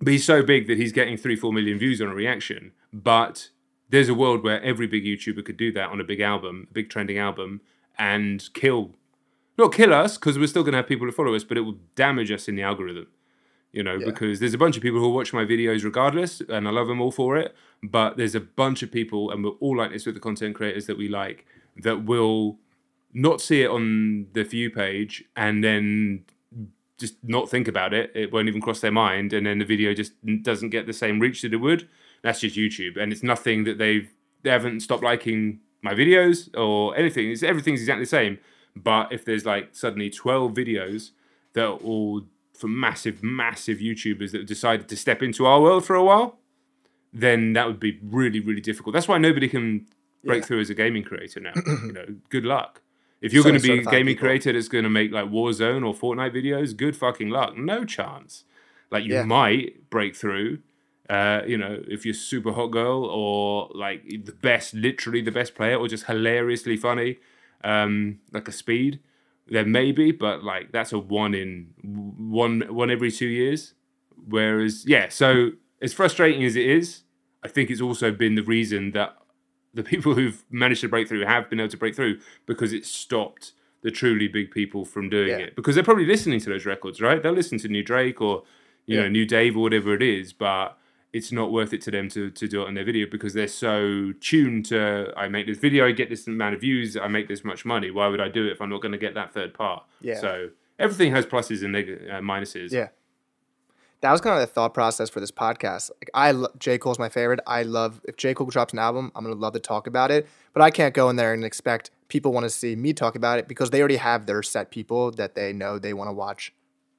But he's so big that he's getting three, four million views on a reaction. But there's a world where every big YouTuber could do that on a big album, a big trending album, and kill, not kill us because we're still going to have people to follow us, but it will damage us in the algorithm you know, Yeah. because there's a bunch of people who watch my videos regardless, and I love them all for it. But there's a bunch of people, and we're all like this with the content creators that we like, that will not see it on the view page and then just not think about it. It won't even cross their mind, and then the video just doesn't get the same reach that it would. That's just YouTube, and it's nothing that they've they haven't stopped liking my videos or anything. It's everything's exactly the same. But if there's like suddenly 12 videos that are all from massive, massive YouTubers that have decided to step into our world for a while, then that would be really, really difficult. That's why nobody can break Yeah. through as a gaming creator now. you know, good luck. If you're going to be a gaming people. creator that's going to make like Warzone or Fortnite videos, good fucking luck. No chance. Like you Yeah. might break through. Uh, you know, if you're super hot girl or like the best, literally the best player, or just hilariously funny, um, like a speed, then maybe. But like that's a one in one one every two years. Whereas, yeah, so as frustrating as it is, I think it's also been the reason that the people who've managed to break through have been able to break through because it stopped the truly big people from doing Yeah. it. Because they're probably listening to those records, right? They'll listen to New Drake or you know New Dave or whatever it is, but it's not worth it to them to, to do it on their video because they're so tuned to I make this video, I get this amount of views, I make this much money. Why would I do it if I'm not going to get that third part? Yeah. So everything has pluses and neg- uh, minuses. Yeah. That was kind of the thought process for this podcast. Like I, lo- J Cole's my favorite. I love if J Cole drops an album, I'm gonna love to talk about it. But I can't go in there and expect people want to see me talk about it because they already have their set people that they know they want to watch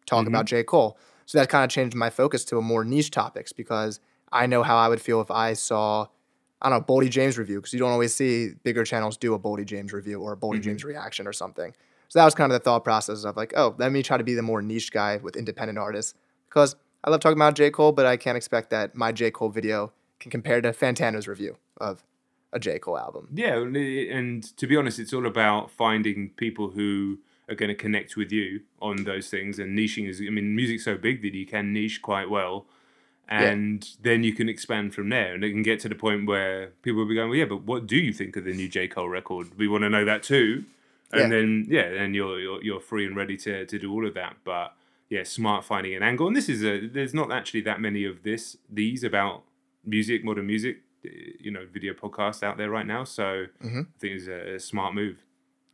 talk about mm-hmm. J Cole. So that kind of changed my focus to a more niche topics because I know how I would feel if I saw, I don't know, Boldy James review because you don't always see bigger channels do a Boldy James review or a Boldy mm-hmm. James reaction or something. So that was kind of the thought process of like, oh, let me try to be the more niche guy with independent artists because I love talking about J. Cole, but I can't expect that my J. Cole video can compare to Fantano's review of a J. Cole album. Yeah, and to be honest, it's all about finding people who are going to connect with you on those things. And niching is, I mean, music's so big that you can niche quite well, and then you can expand from there. And it can get to the point where people will be going, "Well, yeah, but what do you think of the new J Cole record? We want to know that too." And Yeah. then yeah, then you're, you're you're free and ready to to do all of that. But yeah, smart finding an angle. And this is a there's not actually that many of this these about music, modern music, uh, you know, video podcasts out there right now. So Mhm. I think it's a, a smart move.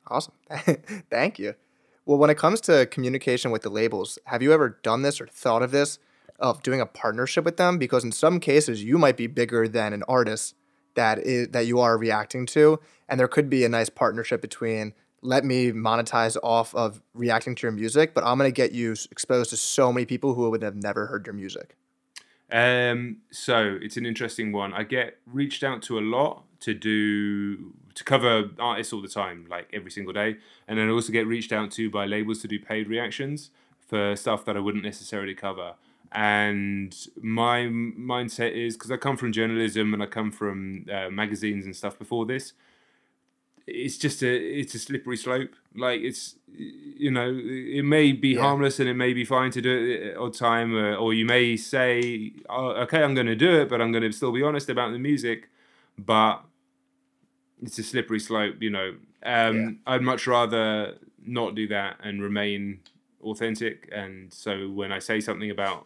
Awesome. Thank you. Well, when it comes to communication with the labels, have you ever done this or thought of this of doing a partnership with them? Because in some cases, you might be bigger than an artist that is that you are reacting to, and there could be a nice partnership between let me monetize off of reacting to your music, but I'm gonna get you exposed to so many people who would have never heard your music. Um, so it's an interesting one. I get reached out to a lot to do to cover artists all the time, like every single day, and then I also get reached out to by labels to do paid reactions for stuff that I wouldn't necessarily cover. And my mindset is because I come from journalism and I come from uh, magazines and stuff before this. It's just a it's a slippery slope. Like it's you know it may be Yeah. harmless and it may be fine to do it at odd time, uh, or you may say, oh, okay, I'm going to do it, but I'm going to still be honest about the music. But it's a slippery slope, you know. Um, Yeah. I'd much rather not do that and remain authentic. And so when I say something about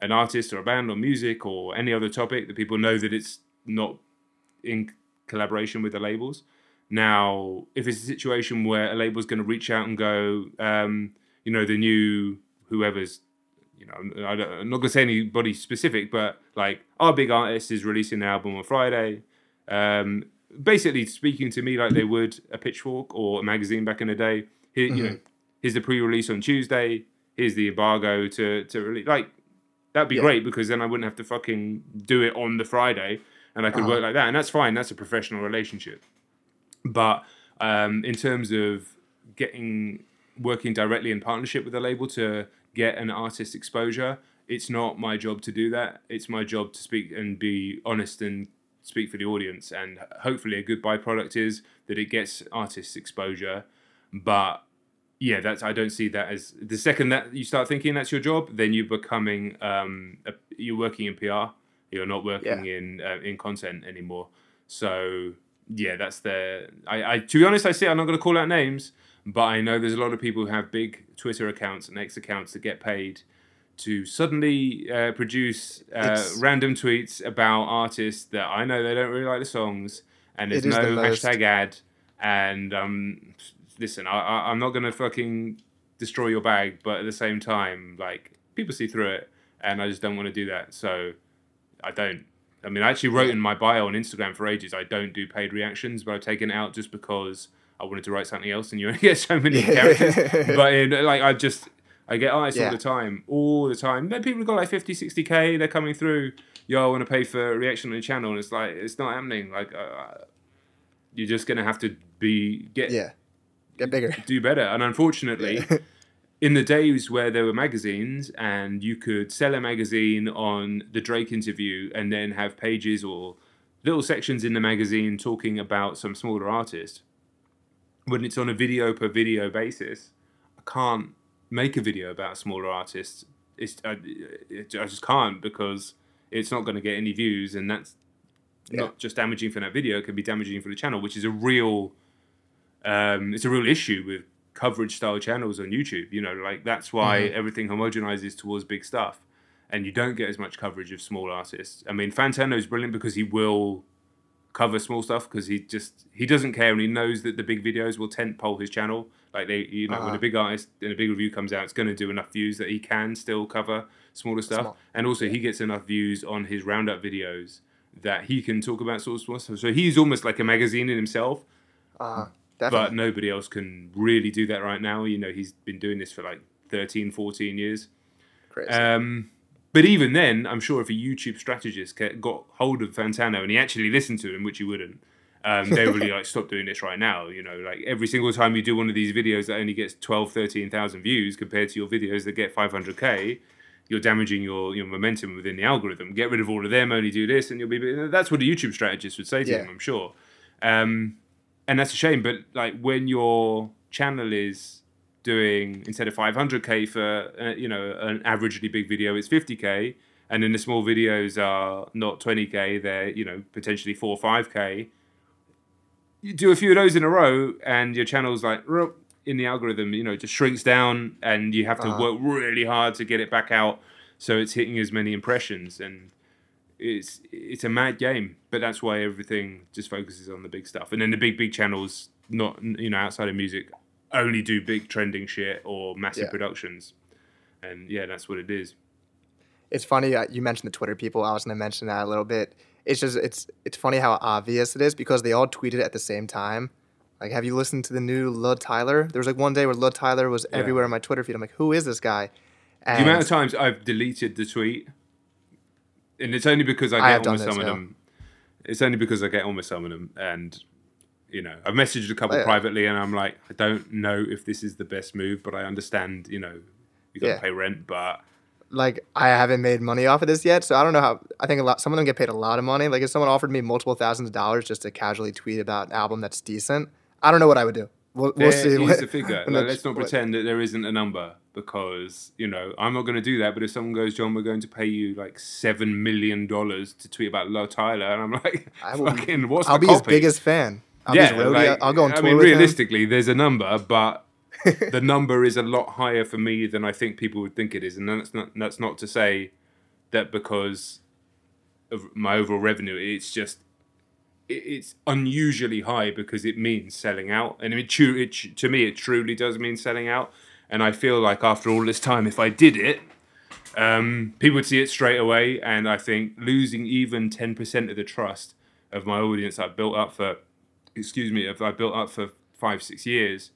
an artist or a band or music or any other topic, that people know that it's not in collaboration with the labels. Now, if it's a situation where a label's going to reach out and go, um, you know, the new whoever's, you know, I don't, I'm not going to say anybody specific, but like our big artist is releasing an album on Friday. Um, basically speaking to me like they would a Pitchfork or a magazine back in the day. Here, you know, here's the pre-release on Tuesday. Here's the embargo to to release. Like that'd be Yeah. great because then I wouldn't have to fucking do it on the Friday, and I could Uh-huh. work like that, and that's fine. That's a professional relationship. But um, in terms of getting working directly in partnership with a label to get an artist exposure, it's not my job to do that. It's my job to speak and be honest and speak for the audience. And hopefully, a good byproduct is that it gets artists exposure. But yeah, that's I don't see that as the second that you start thinking that's your job, then you're becoming um, a, you're working in PR. You're not working in uh, in content anymore. So yeah, that's the I, I to be honest, I see I'm not going to call out names, but I know there's a lot of people who have big Twitter accounts and X accounts that get paid to suddenly uh, produce uh, random tweets about artists that I know they don't really like the songs, and there's no the hashtag ad. And um, listen, I, I, I'm not going to fucking destroy your bag, but at the same time, like people see through it, and I just don't want to do that. So I don't. I mean, I actually wrote in my bio on Instagram for ages. I don't do paid reactions, but I've taken it out just because I wanted to write something else, and you only get so many characters. But in, like, I just I get artists Yeah. all the time, all the time. Then people have got like 50, 60 k. They're coming through. Yo, I want to pay for a reaction on the channel, and it's like it's not happening. Like, uh, you're just gonna have to be get Yeah. Get bigger. do better. And unfortunately, in the days where there were magazines and you could sell a magazine on the Drake interview and then have pages or little sections in the magazine talking about some smaller artist, when it's on a video per video basis, I can't make a video about a smaller artist. It's I, it, I just can't because it's not going to get any views, and that's Yeah. not just damaging for that video. It can be damaging for the channel, which is a real um, it's a real issue with coverage style channels on YouTube. You know, like that's why Mm-hmm. everything homogenizes towards big stuff, and you don't get as much coverage of small artists. I mean, Fantano is brilliant because he will cover small stuff because he just he doesn't care and he knows that the big videos will tent pole his channel. Like they, you know, when Uh-huh. a big artist and a big review comes out, it's going to do enough views that he can still cover smaller stuff, Small. and also he gets enough views on his roundup videos that he can talk about sort of small stuff. So he's almost like a magazine in himself Uh, but nobody else can really do that right now. You know, he's been doing this for like 13, 14 years. Crazy. Um, but even then, I'm sure if a YouTube strategist got hold of Fantano and he actually listened to him, which he wouldn't, um, they would be like, stop doing this right now. You know, like every single time you do one of these videos that only gets 12, 13,000 views compared to your videos that get 500k, you're damaging your, your momentum within the algorithm. Get rid of all of them, only do this, and you'll be. That's what a YouTube strategist would say to Yeah. him, I'm sure. Um, and that's a shame. But like when your channel is doing instead of 500k for uh, you know an averagely big video, it's 50k, and then the small videos are not 20k, they're you know potentially four or 5k. You do a few of those in a row, and your channel's like in the algorithm, you know, it just shrinks down, and you have to Uh-huh. work really hard to get it back out, so it's hitting as many impressions and it's it's a mad game, but that's why everything just focuses on the big stuff. And then the big big channels, not you know outside of music, only do big trending shit or massive Yeah. productions. And yeah, that's what it is. it's funny uh, you mentioned the Twitter people. I was going to mention that a little bit. It's just it's it's funny how obvious it is because they all tweeted at the same time. Like, have you listened to the new Luh Tyler? There was like one day where Luh Tyler was Yeah. everywhere on my Twitter feed. I'm like, who is this guy? the amount of times I've deleted the tweet, and it's only because I I get have on with some of them. It's only because I get on with some of them, and you know, I've messaged a couple Oh, yeah. privately, and I'm like, I don't know if this is the best move, but I understand, you know, you got to Yeah. pay rent, but like I haven't made money off of this yet, so I don't know how. I think a lot. Some of them get paid a lot of money. Like if someone offered me multiple thousands of dollars just to casually tweet about an album that's decent, I don't know what I would do. We'll, we'll see. is a figure. Like, let's not pretend that there isn't a number because you know I'm not going to do that. But if someone goes, Jon, we're going to pay you like seven million dollars to tweet about Luh Tyler, and I'm like, I will fucking, what's I'll the be his biggest fan. I'll yeah, like, I'll go on I mean, with him. realistically, there's a number, but the number is a lot higher for me than I think people would think it is, and that's not that's not to say that because of my overall revenue, it's just it's unusually high because it means selling out, and I mean, true, it, to me, it truly does mean selling out, and I feel like after all this time, if I did it. Um, people would see it straight away, and I think losing even ten percent of the trust of my audience I've built up for, excuse me, if I built up for five six years,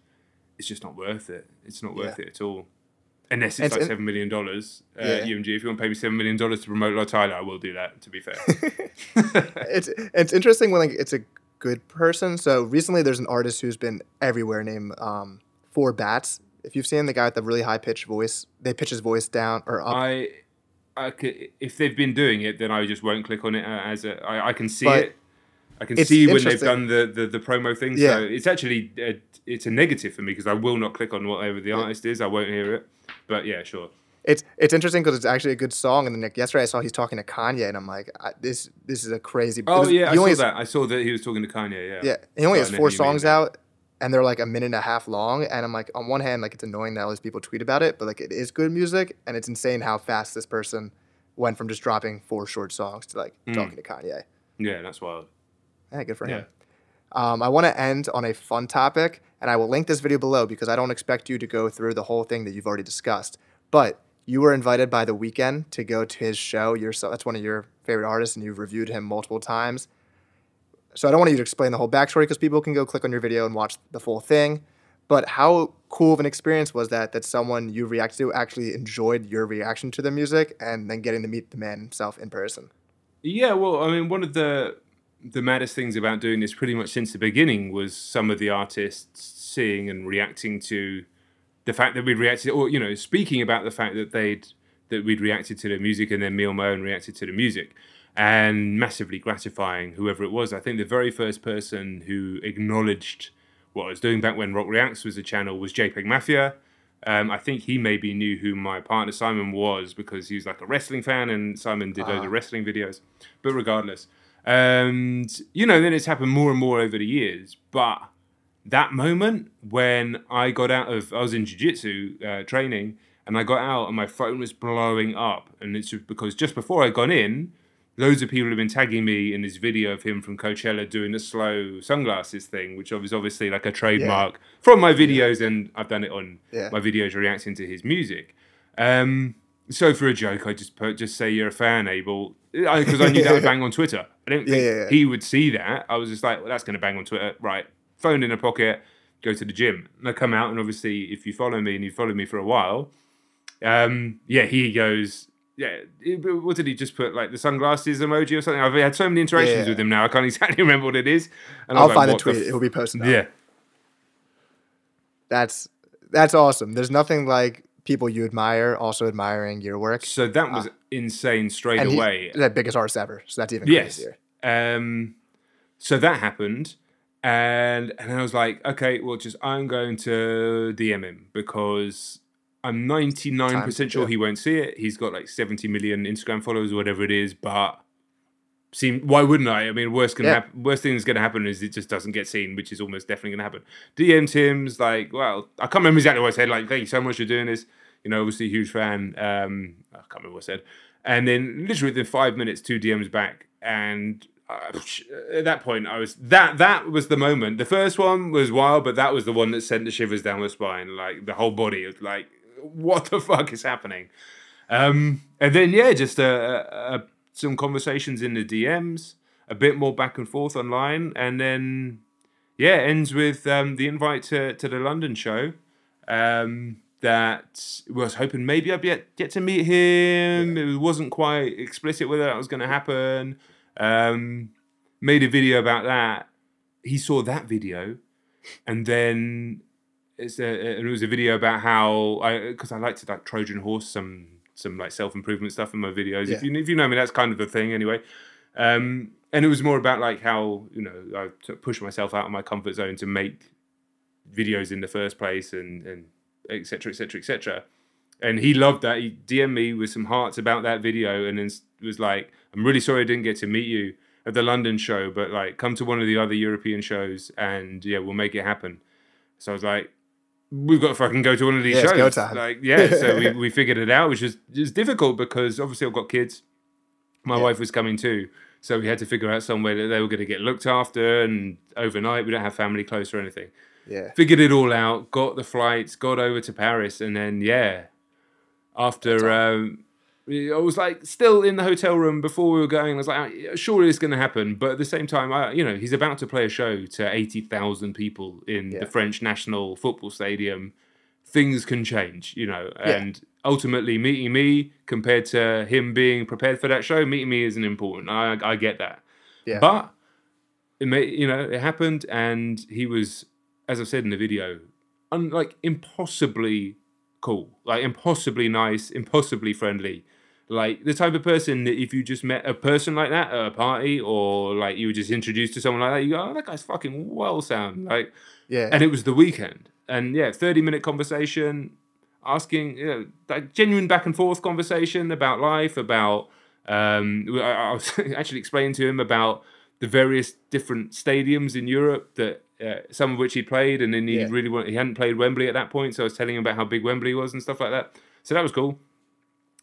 it's just not worth it. It's not worth Yeah. it at all. Unless it's, It's like seven million dollars, uh, Yeah. UMG. If you want to pay me seven million dollars to promote Luh Tyler, I will do that. To be fair, it's it's interesting when like it's a good person. So recently, there's an artist who's been everywhere named um, 4Batz. If you've seen the guy with the really high pitched voice, they pitch his voice down or up. I, I could, if they've been doing it, then I just won't click on it uh, as a. I, I can see But it. I can see when they've done the, the, the promo thing. Yeah. So it's actually a, it's a negative for me because I will not click on whatever the artist is. I won't hear it. But yeah, sure. It's it's interesting because it's actually a good song. And then like, yesterday I saw he's talking to Kanye, and I'm like, I, this this is a crazy. Oh was- yeah, I saw has- that. I saw that he was talking to Kanye. Yeah. Yeah, he only Oh, has four songs out, and they're like a minute and a half long. And I'm like, on one hand, like it's annoying that all these people tweet about it, but like it is good music, and it's insane how fast this person went from just dropping four short songs to like Mm. talking to Kanye. Yeah, that's wild. Yeah, good for Yeah. him. Um, I want to end on a fun topic, and I will link this video below because I don't expect you to go through the whole thing that you've already discussed. But you were invited by The Weeknd to go to his show. So, that's one of your favorite artists, and you've reviewed him multiple times. So I don't want you to explain the whole backstory because people can go click on your video and watch the full thing. But how cool of an experience was that that someone you reacted to actually enjoyed your reaction to the music and then getting to meet the man himself in person? Yeah, well, I mean, one of the the maddest things about doing this pretty much since the beginning was some of the artists seeing and reacting to the fact that we'd reacted, or you know, speaking about the fact that they'd that we'd reacted to the music, and then me on my own reacted to the music, and massively gratifying whoever it was. I think the very first person who acknowledged what I was doing back when Rock Reacts was a channel was JPEGMAFIA. Um, I think he maybe knew who my partner Simon was because he was like a wrestling fan, and Simon did loads Ah. of wrestling videos. But regardless, and you know, then it's happened more and more over the years. But that moment when I got out of, I was in jiu-jitsu uh, training, and I got out, and my phone was blowing up, and it's just because just before I'd gone in, loads of people have been tagging me in this video of him from Coachella doing the slow sunglasses thing, which was obviously like a trademark from my videos, and I've done it on Yeah. my videos reacting to his music. Um, so for a joke, I just put just say you're a fan, Abel, because I, knew that would bang on Twitter. I didn't think yeah, yeah. he would see that. I was just like, well, that's going to bang on Twitter, right? Phone in a pocket, go to the gym, and I come out, and obviously, if you follow me and you followed me for a while, um, yeah, he goes. Yeah, it- what did he just put? Like the sunglasses emoji or something? I've had so many interactions Yeah. with him now. I can't exactly remember what it is. And I I'll like, find the tweet. f- it will be posted. Yeah, That's that's awesome. There's nothing like people you admire also admiring your work. so that was insane straight. And away. the biggest artist ever. So that's even Yes. crazier. Um, so that happened, and and I was like, okay, well, just I'm going to DM him because I'm 99 Time, percent sure yeah. he won't see it. He's got like 70 million Instagram followers or whatever it is, but. Seem, why wouldn't I? I mean, worst can Yeah. happen. Worst thing that's going to happen is it just doesn't get seen, which is almost definitely going to happen. DM Tim's like, well, I can't remember exactly what I said. Like, thank you so much for doing this. You know, obviously a huge fan. Um, I can't remember what I said. And then literally within five minutes, two DMs back, and uh, at that point, I was that that was the moment. The first one was wild, but that was the one that sent the shivers down my spine. Like the whole body was like, what the fuck is happening? Um, and then yeah, just uh, uh, some conversations in the DMs, a bit more back and forth online, and then yeah, ends with um, the invite to to the London show. Um, that was hoping maybe I'd get get to meet him. It wasn't quite explicit whether that was going to happen. Um, made a video about that. He saw that video, and then it's a, it was a video about how I because I like to like Trojan horse some some like self improvement stuff in my videos. If you if you know me, that's kind of the thing anyway. Um, and it was more about like how you know I push myself out of my comfort zone to make videos in the first place and and etc etc etc. And he loved that. He DM'd me with some hearts about that video, and then was like, "I'm really sorry I didn't get to meet you at the London show, but like, come to one of the other European shows, and yeah, we'll make it happen." So I was like, "We've got to fucking go to one of these Yeah, it's shows." go time. Like, yeah. So we, we figured it out, which is is difficult because obviously I've got kids. My Yeah. wife was coming too, so we had to figure out somewhere that they were going to get looked after, and overnight we don't have family close or anything Yeah. figured it all out, got the flights, got over to Paris, and then yeah, after um, I was like still in the hotel room before we were going. I was like, "Yeah, surely it's going to happen, but at the same time, I, you know, he's about to play a show to eighty thousand people in Yeah. the French national football stadium. Things can change, you know, Yeah. and ultimately meeting me compared to him being prepared for that show, meeting me isn't important. I I get that, Yeah. but it may, you know, it happened, and he was, as I said in the video, un, like impossibly cool, like impossibly nice, impossibly friendly, like the type of person that if you just met a person like that at a party, or like you were just introduced to someone like that, you go, oh, that guy's fucking well sound, like, Yeah. and it was the Weeknd, and yeah, thirty minute conversation, asking, you know, like genuine back and forth conversation about life, about. Um, I, I was actually explaining to him about the various different stadiums in Europe that uh, some of which he played, and then he Yeah. really want, he hadn't played Wembley at that point, so I was telling him about how big Wembley was and stuff like that. So that was cool.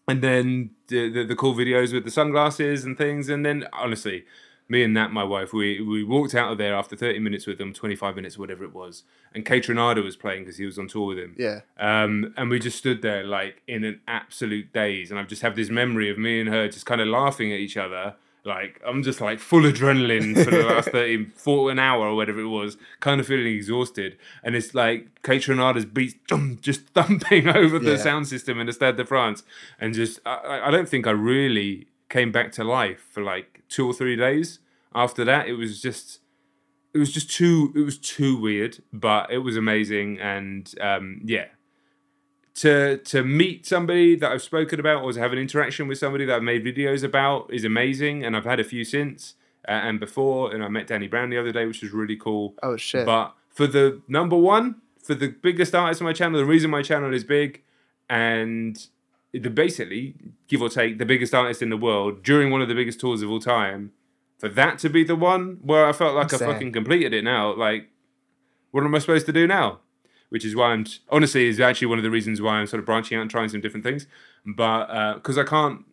And then the the, the cool videos with the sunglasses and things, and then honestly, me and Nat, my wife, we we walked out of there after thirty minutes with them, twenty five minutes, whatever it was, and Kaytranada was playing because he was on tour with him. yeah. Um, and we just stood there like in an absolute daze. And I just have this memory of me and her just kind of laughing at each other. Like, I'm just like full adrenaline for the last 30, 40, an hour or whatever it was, kind of feeling exhausted. And it's like Kaytranada's beats just thumping over the Yeah. sound system in the Stade de France. And just, I, I- I don't think I really came back to life for like two or three days after that, it was just it was just too it was too weird, but it was amazing and um, yeah. To to meet somebody that I've spoken about or to have an interaction with somebody that I've made videos about is amazing, and I've had a few since uh, and before, and I met Danny Brown the other day, which was really cool. Oh shit! But for the number one, for the biggest artist on my channel, the reason my channel is big, and the basically give or take the biggest artist in the world during one of the biggest tours of all time, for that to be the one where I felt like. I fucking completed it now, like what am I supposed to do now? Which is why I'm honestly is actually one of the reasons why I'm sort of branching out and trying some different things, but uh, because I can't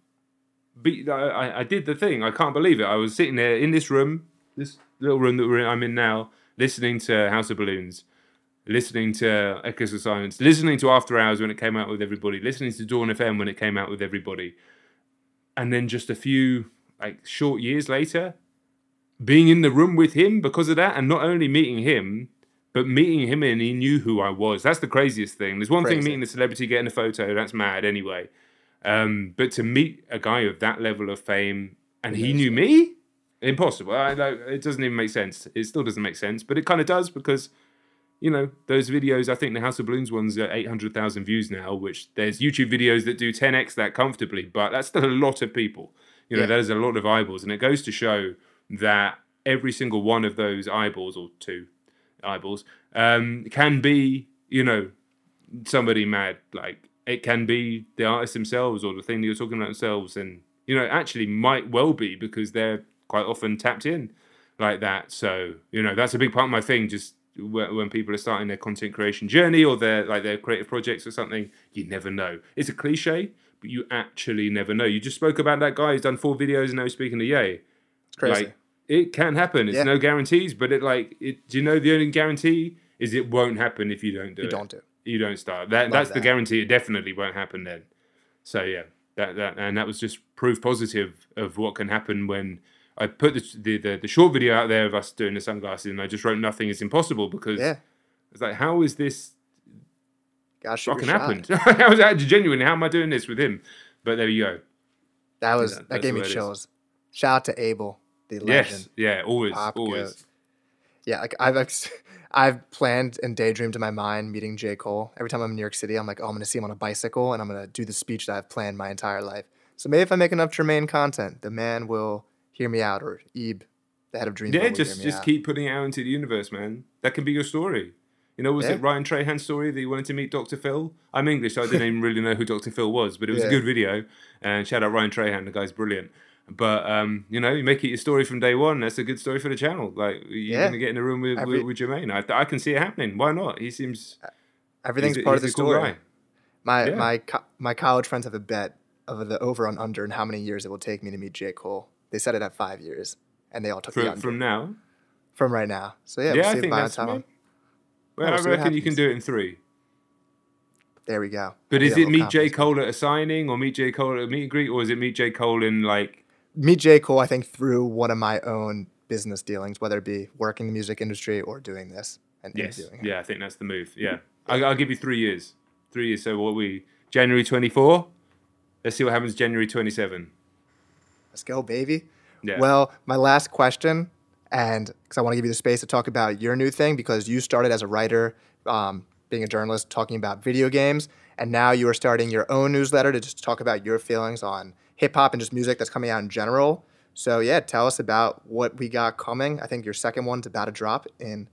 be, I, I- I did the thing. I can't believe it. I was sitting there in this room, this little room that we're in, I'm in now, listening to House of Balloons, listening to Echoes of Silence, listening to After Hours when it came out with everybody, listening to Dawn FM when it came out with everybody, and then just a few like short years later, being in the room with him because of that, and not only meeting him, but meeting him and he knew who I was. That's the craziest thing. There's one thing meeting the celebrity, getting a photo, that's mad anyway. Um, but to meet a guy of that level of fame and he knew me, impossible. I, like, it doesn't even make sense. It still doesn't make sense, but it kind of does because you know those videos. I think the House of Balloons ones are eight hundred thousand views now. Which there's YouTube videos that do ten x that comfortably, but that's still a lot of people. You know, Yeah. that is a lot of eyeballs, and it goes to show that every single one of those eyeballs or two eyeballs um, can be, you know, somebody mad. Like it can be the artist themselves or the thing that you're talking about themselves, and you know, actually might well be because they're quite often tapped in like that. So you know, that's a big part of my thing. Just when, people are starting their content creation journey or their like their creative projects or something, you never know. It's a cliche, but you actually never know. You just spoke about that guy who's done four videos and now he's speaking to Ye It's crazy. Like it can happen. It's Yeah. no guarantees, but it like it. Do you know the only guarantee is it won't happen if you don't do you it. don't do. You don't start. That Love that's the guarantee. It definitely won't happen then. So yeah, that that and that was just proof positive of what can happen when I put the the, the, the short video out there of us doing the sunglasses, and I just wrote nothing is impossible because Yeah. it's like how is this Gosh, fucking happened? how is that genuinely? How am I doing this with him? But there you go. That was Yeah, that gave me way it is. chills. Shout out to Abel, the legend. Yes, yeah, always, always. Yeah, like I've ex- I've planned and daydreamed in my mind meeting J. Cole. Every time I'm in New York City, I'm like, oh, I'm gonna see him on a bicycle and I'm gonna do the speech that I've planned my entire life. So maybe if I make enough Jermaine content, the man will hear me out, or Ib, the head of Dream. Yeah, just just out. keep putting it out into the universe, man. That can be your story. You know, was Yeah. it Ryan Trahan's story that you wanted to meet Dr. Phil? I'm English, so I didn't even really know who Dr. Phil was, but it was a good video. And shout out Ryan Trahan, the guy's brilliant. But um, you know, you make it your story from day one. That's a good story for the channel. Like you're Yeah. gonna get in a room with, Every- with, with Jermaine. I, I can see it happening. Why not? He seems Everything's he's part of the cool story. guy. My Yeah. my co- my college friends have a bet of the over and under and how many years it will take me to meet J. Cole. They set it at five years, and they all took the From, under from now. from right now. So yeah, Yeah, we'll I think that's time. me. Well, we'll I reckon you can do it in three. There we go. But I is it meet J. Cole at a signing or meet J. Cole at a meet and greet, or is it meet J. Cole in like meet J. Cole, I think, through one of my own business dealings, whether it be working in the music industry or doing this and Yes. Yeah, I think that's the move. Yeah. I'll, I'll give you three years. Three years. So what we January 24. Let's see what happens January 27. Let's go, baby. Yeah. Well, my last question, and because I want to give you the space to talk about your new thing, because you started as a writer, um, being a journalist, talking about video games, and now you are starting your own newsletter to just talk about your feelings on hip hop and just music that's coming out in general. So yeah, tell us about what we got coming. I think your second one's about to drop in,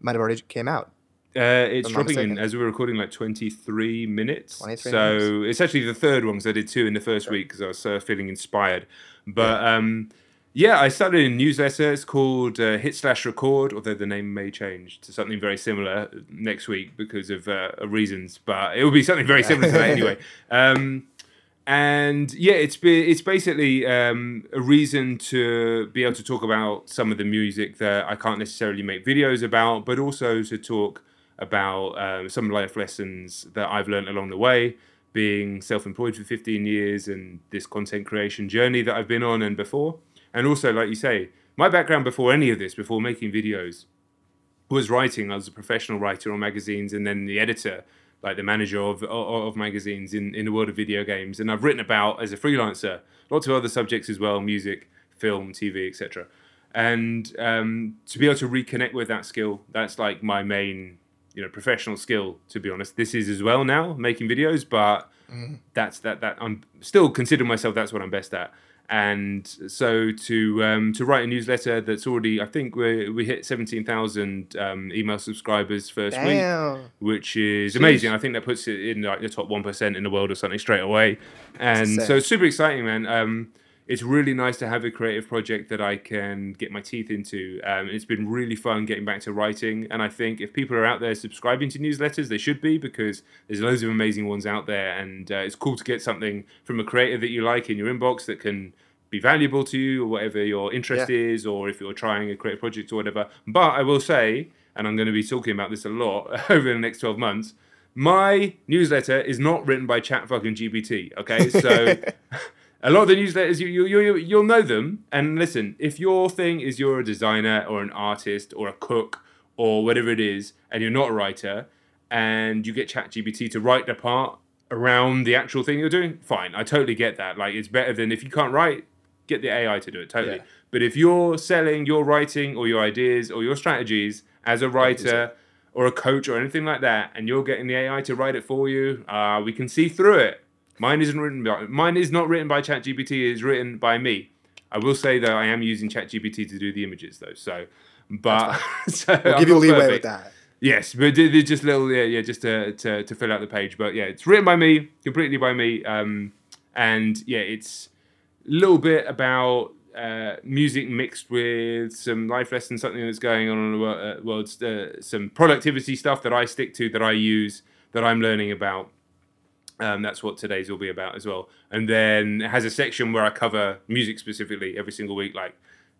might have already came out. Uh, it's dropping in as we were recording like 23 minutes. 23 so minutes. it's actually the third one because I did two in the first week because I was uh, feeling inspired. But um, yeah, I started a newsletter. It's called uh, Hit Slash Record, although the name may change to something very similar next week because of uh, reasons. But it will be something very similar to that anyway. Um, and yeah, it's it's basically um, a reason to be able to talk about some of the music that I can't necessarily make videos about, but also to talk about um, some life lessons that I've learned along the way, being self-employed for 15 years and this content creation journey that I've been on and before, and also like you say, my background before any of this, before making videos, was writing. I was a professional writer on magazines and then the editor, like the manager of, of, of magazines in, in the world of video games. And I've written about, as a freelancer, lots of other subjects as well music, film, TV, etc. and um, to be able to reconnect with that skill, that's like my main, you know, professional skill. To be honest, this is as well now making videos, but mm. that's that that I'm still considering myself. That's what I'm best at and so to um, to write a newsletter that's already I think we we hit seventeen thousand um, email subscribers first Damn. week, which is Jeez. amazing. I think that puts it in like the top one percent in the world or something straight away, and so it's super exciting, man. Um, it's really nice to have a creative project that I can get my teeth into. Um, it's been really fun getting back to writing, and I think if people are out there subscribing to newsletters, they should be because there's loads of amazing ones out there, and uh, it's cool to get something from a creator that you like in your inbox that can be valuable to you or whatever your interest yeah. is, or if you're trying a creative project or whatever. But I will say, and I'm going to be talking about this a lot over the next 12 months. My newsletter is not written by chat fucking GPT. Okay, so a lot of the newsletters you, you you you'll know them and listen if your thing is you're a designer or an artist or a cook or whatever it is and you're not a writer and you get Chat ChatGPT to write the part around the actual thing you're doing fine i totally get that like it's better than if you can't write get the ai to do it totally yeah. but if you're selling your writing or your ideas or your strategies as a writer or a coach or anything like that and you're getting the ai to write it for you uh, we can see through it Mine isn't written. By, mine is not written by ChatGPT. It's written by me. I will say though, I am using ChatGPT to do the images though. So, but so we'll give you leeway perfect. with that. Yes, but they're just little, yeah, yeah, just to, to, to fill out the page. But yeah, it's written by me, completely by me. Um, and yeah, it's little bit about uh, music mixed with some life lessons, something that's going on in the world, uh, world uh, some productivity stuff that I stick to, that I use, that I'm learning about. Um, that's what today's will be about as well. And then it has a section where I cover music specifically every single week, like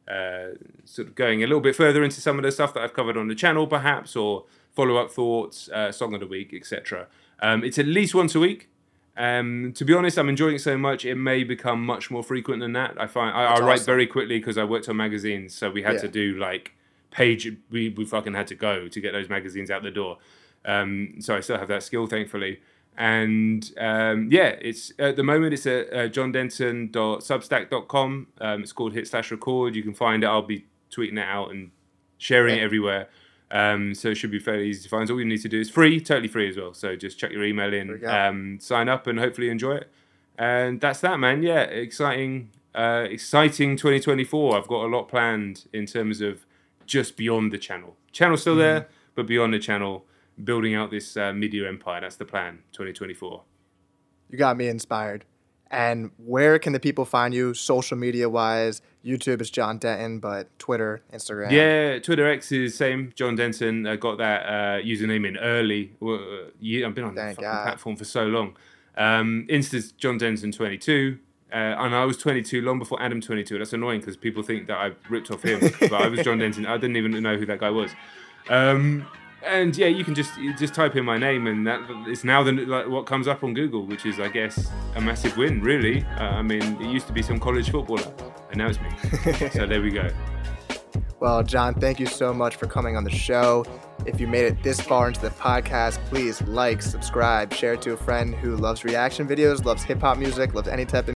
uh, sort of going a little bit further into some of the stuff that I've covered on the channel, perhaps, or follow up thoughts, uh, song of the week, etc. Um, it's at least once a week. Um, to be honest, I'm enjoying it so much. It may become much more frequent than that. I find I, I write awesome. very quickly because I worked on magazines, so we had yeah. to do like page. We we fucking had to go to get those magazines out the door. Um, so I still have that skill, thankfully and um, yeah, it's at the moment it's at uh, jondenton.substack.com. Um, it's called Hit Slash Record. You can find it. I'll be tweeting it out and sharing yeah. it everywhere. Um, so it should be fairly easy to find. So all you need to do is free, totally free as well. So just check your email in, um, sign up, and hopefully enjoy it. And that's that, man. Yeah, exciting, uh, exciting 2024. I've got a lot planned in terms of just beyond the channel. Channel's still mm-hmm. there, but beyond the channel building out this uh, media empire. That's the plan, 2024. You got me inspired. And where can the people find you social media wise? YouTube is Jon Denton, but Twitter, Instagram. Yeah, Twitter X is same. Jon Denton. I got that uh, username in early. Uh, I've been on Thank the platform for so long. Um, Insta's Jon Denton 22. Uh, and I was 22 long before Adam 22. That's annoying because people think that I ripped off him, but I was Jon Denton. I didn't even know who that guy was. Um, and yeah, you can just you just type in my name, and that it's now the, like, what comes up on Google, which is, I guess, a massive win. Really, uh, I mean, it used to be some college footballer, and now it's me. so there we go. Well, Jon, thank you so much for coming on the show. If you made it this far into the podcast, please like, subscribe, share it to a friend who loves reaction videos, loves hip hop music, loves any type of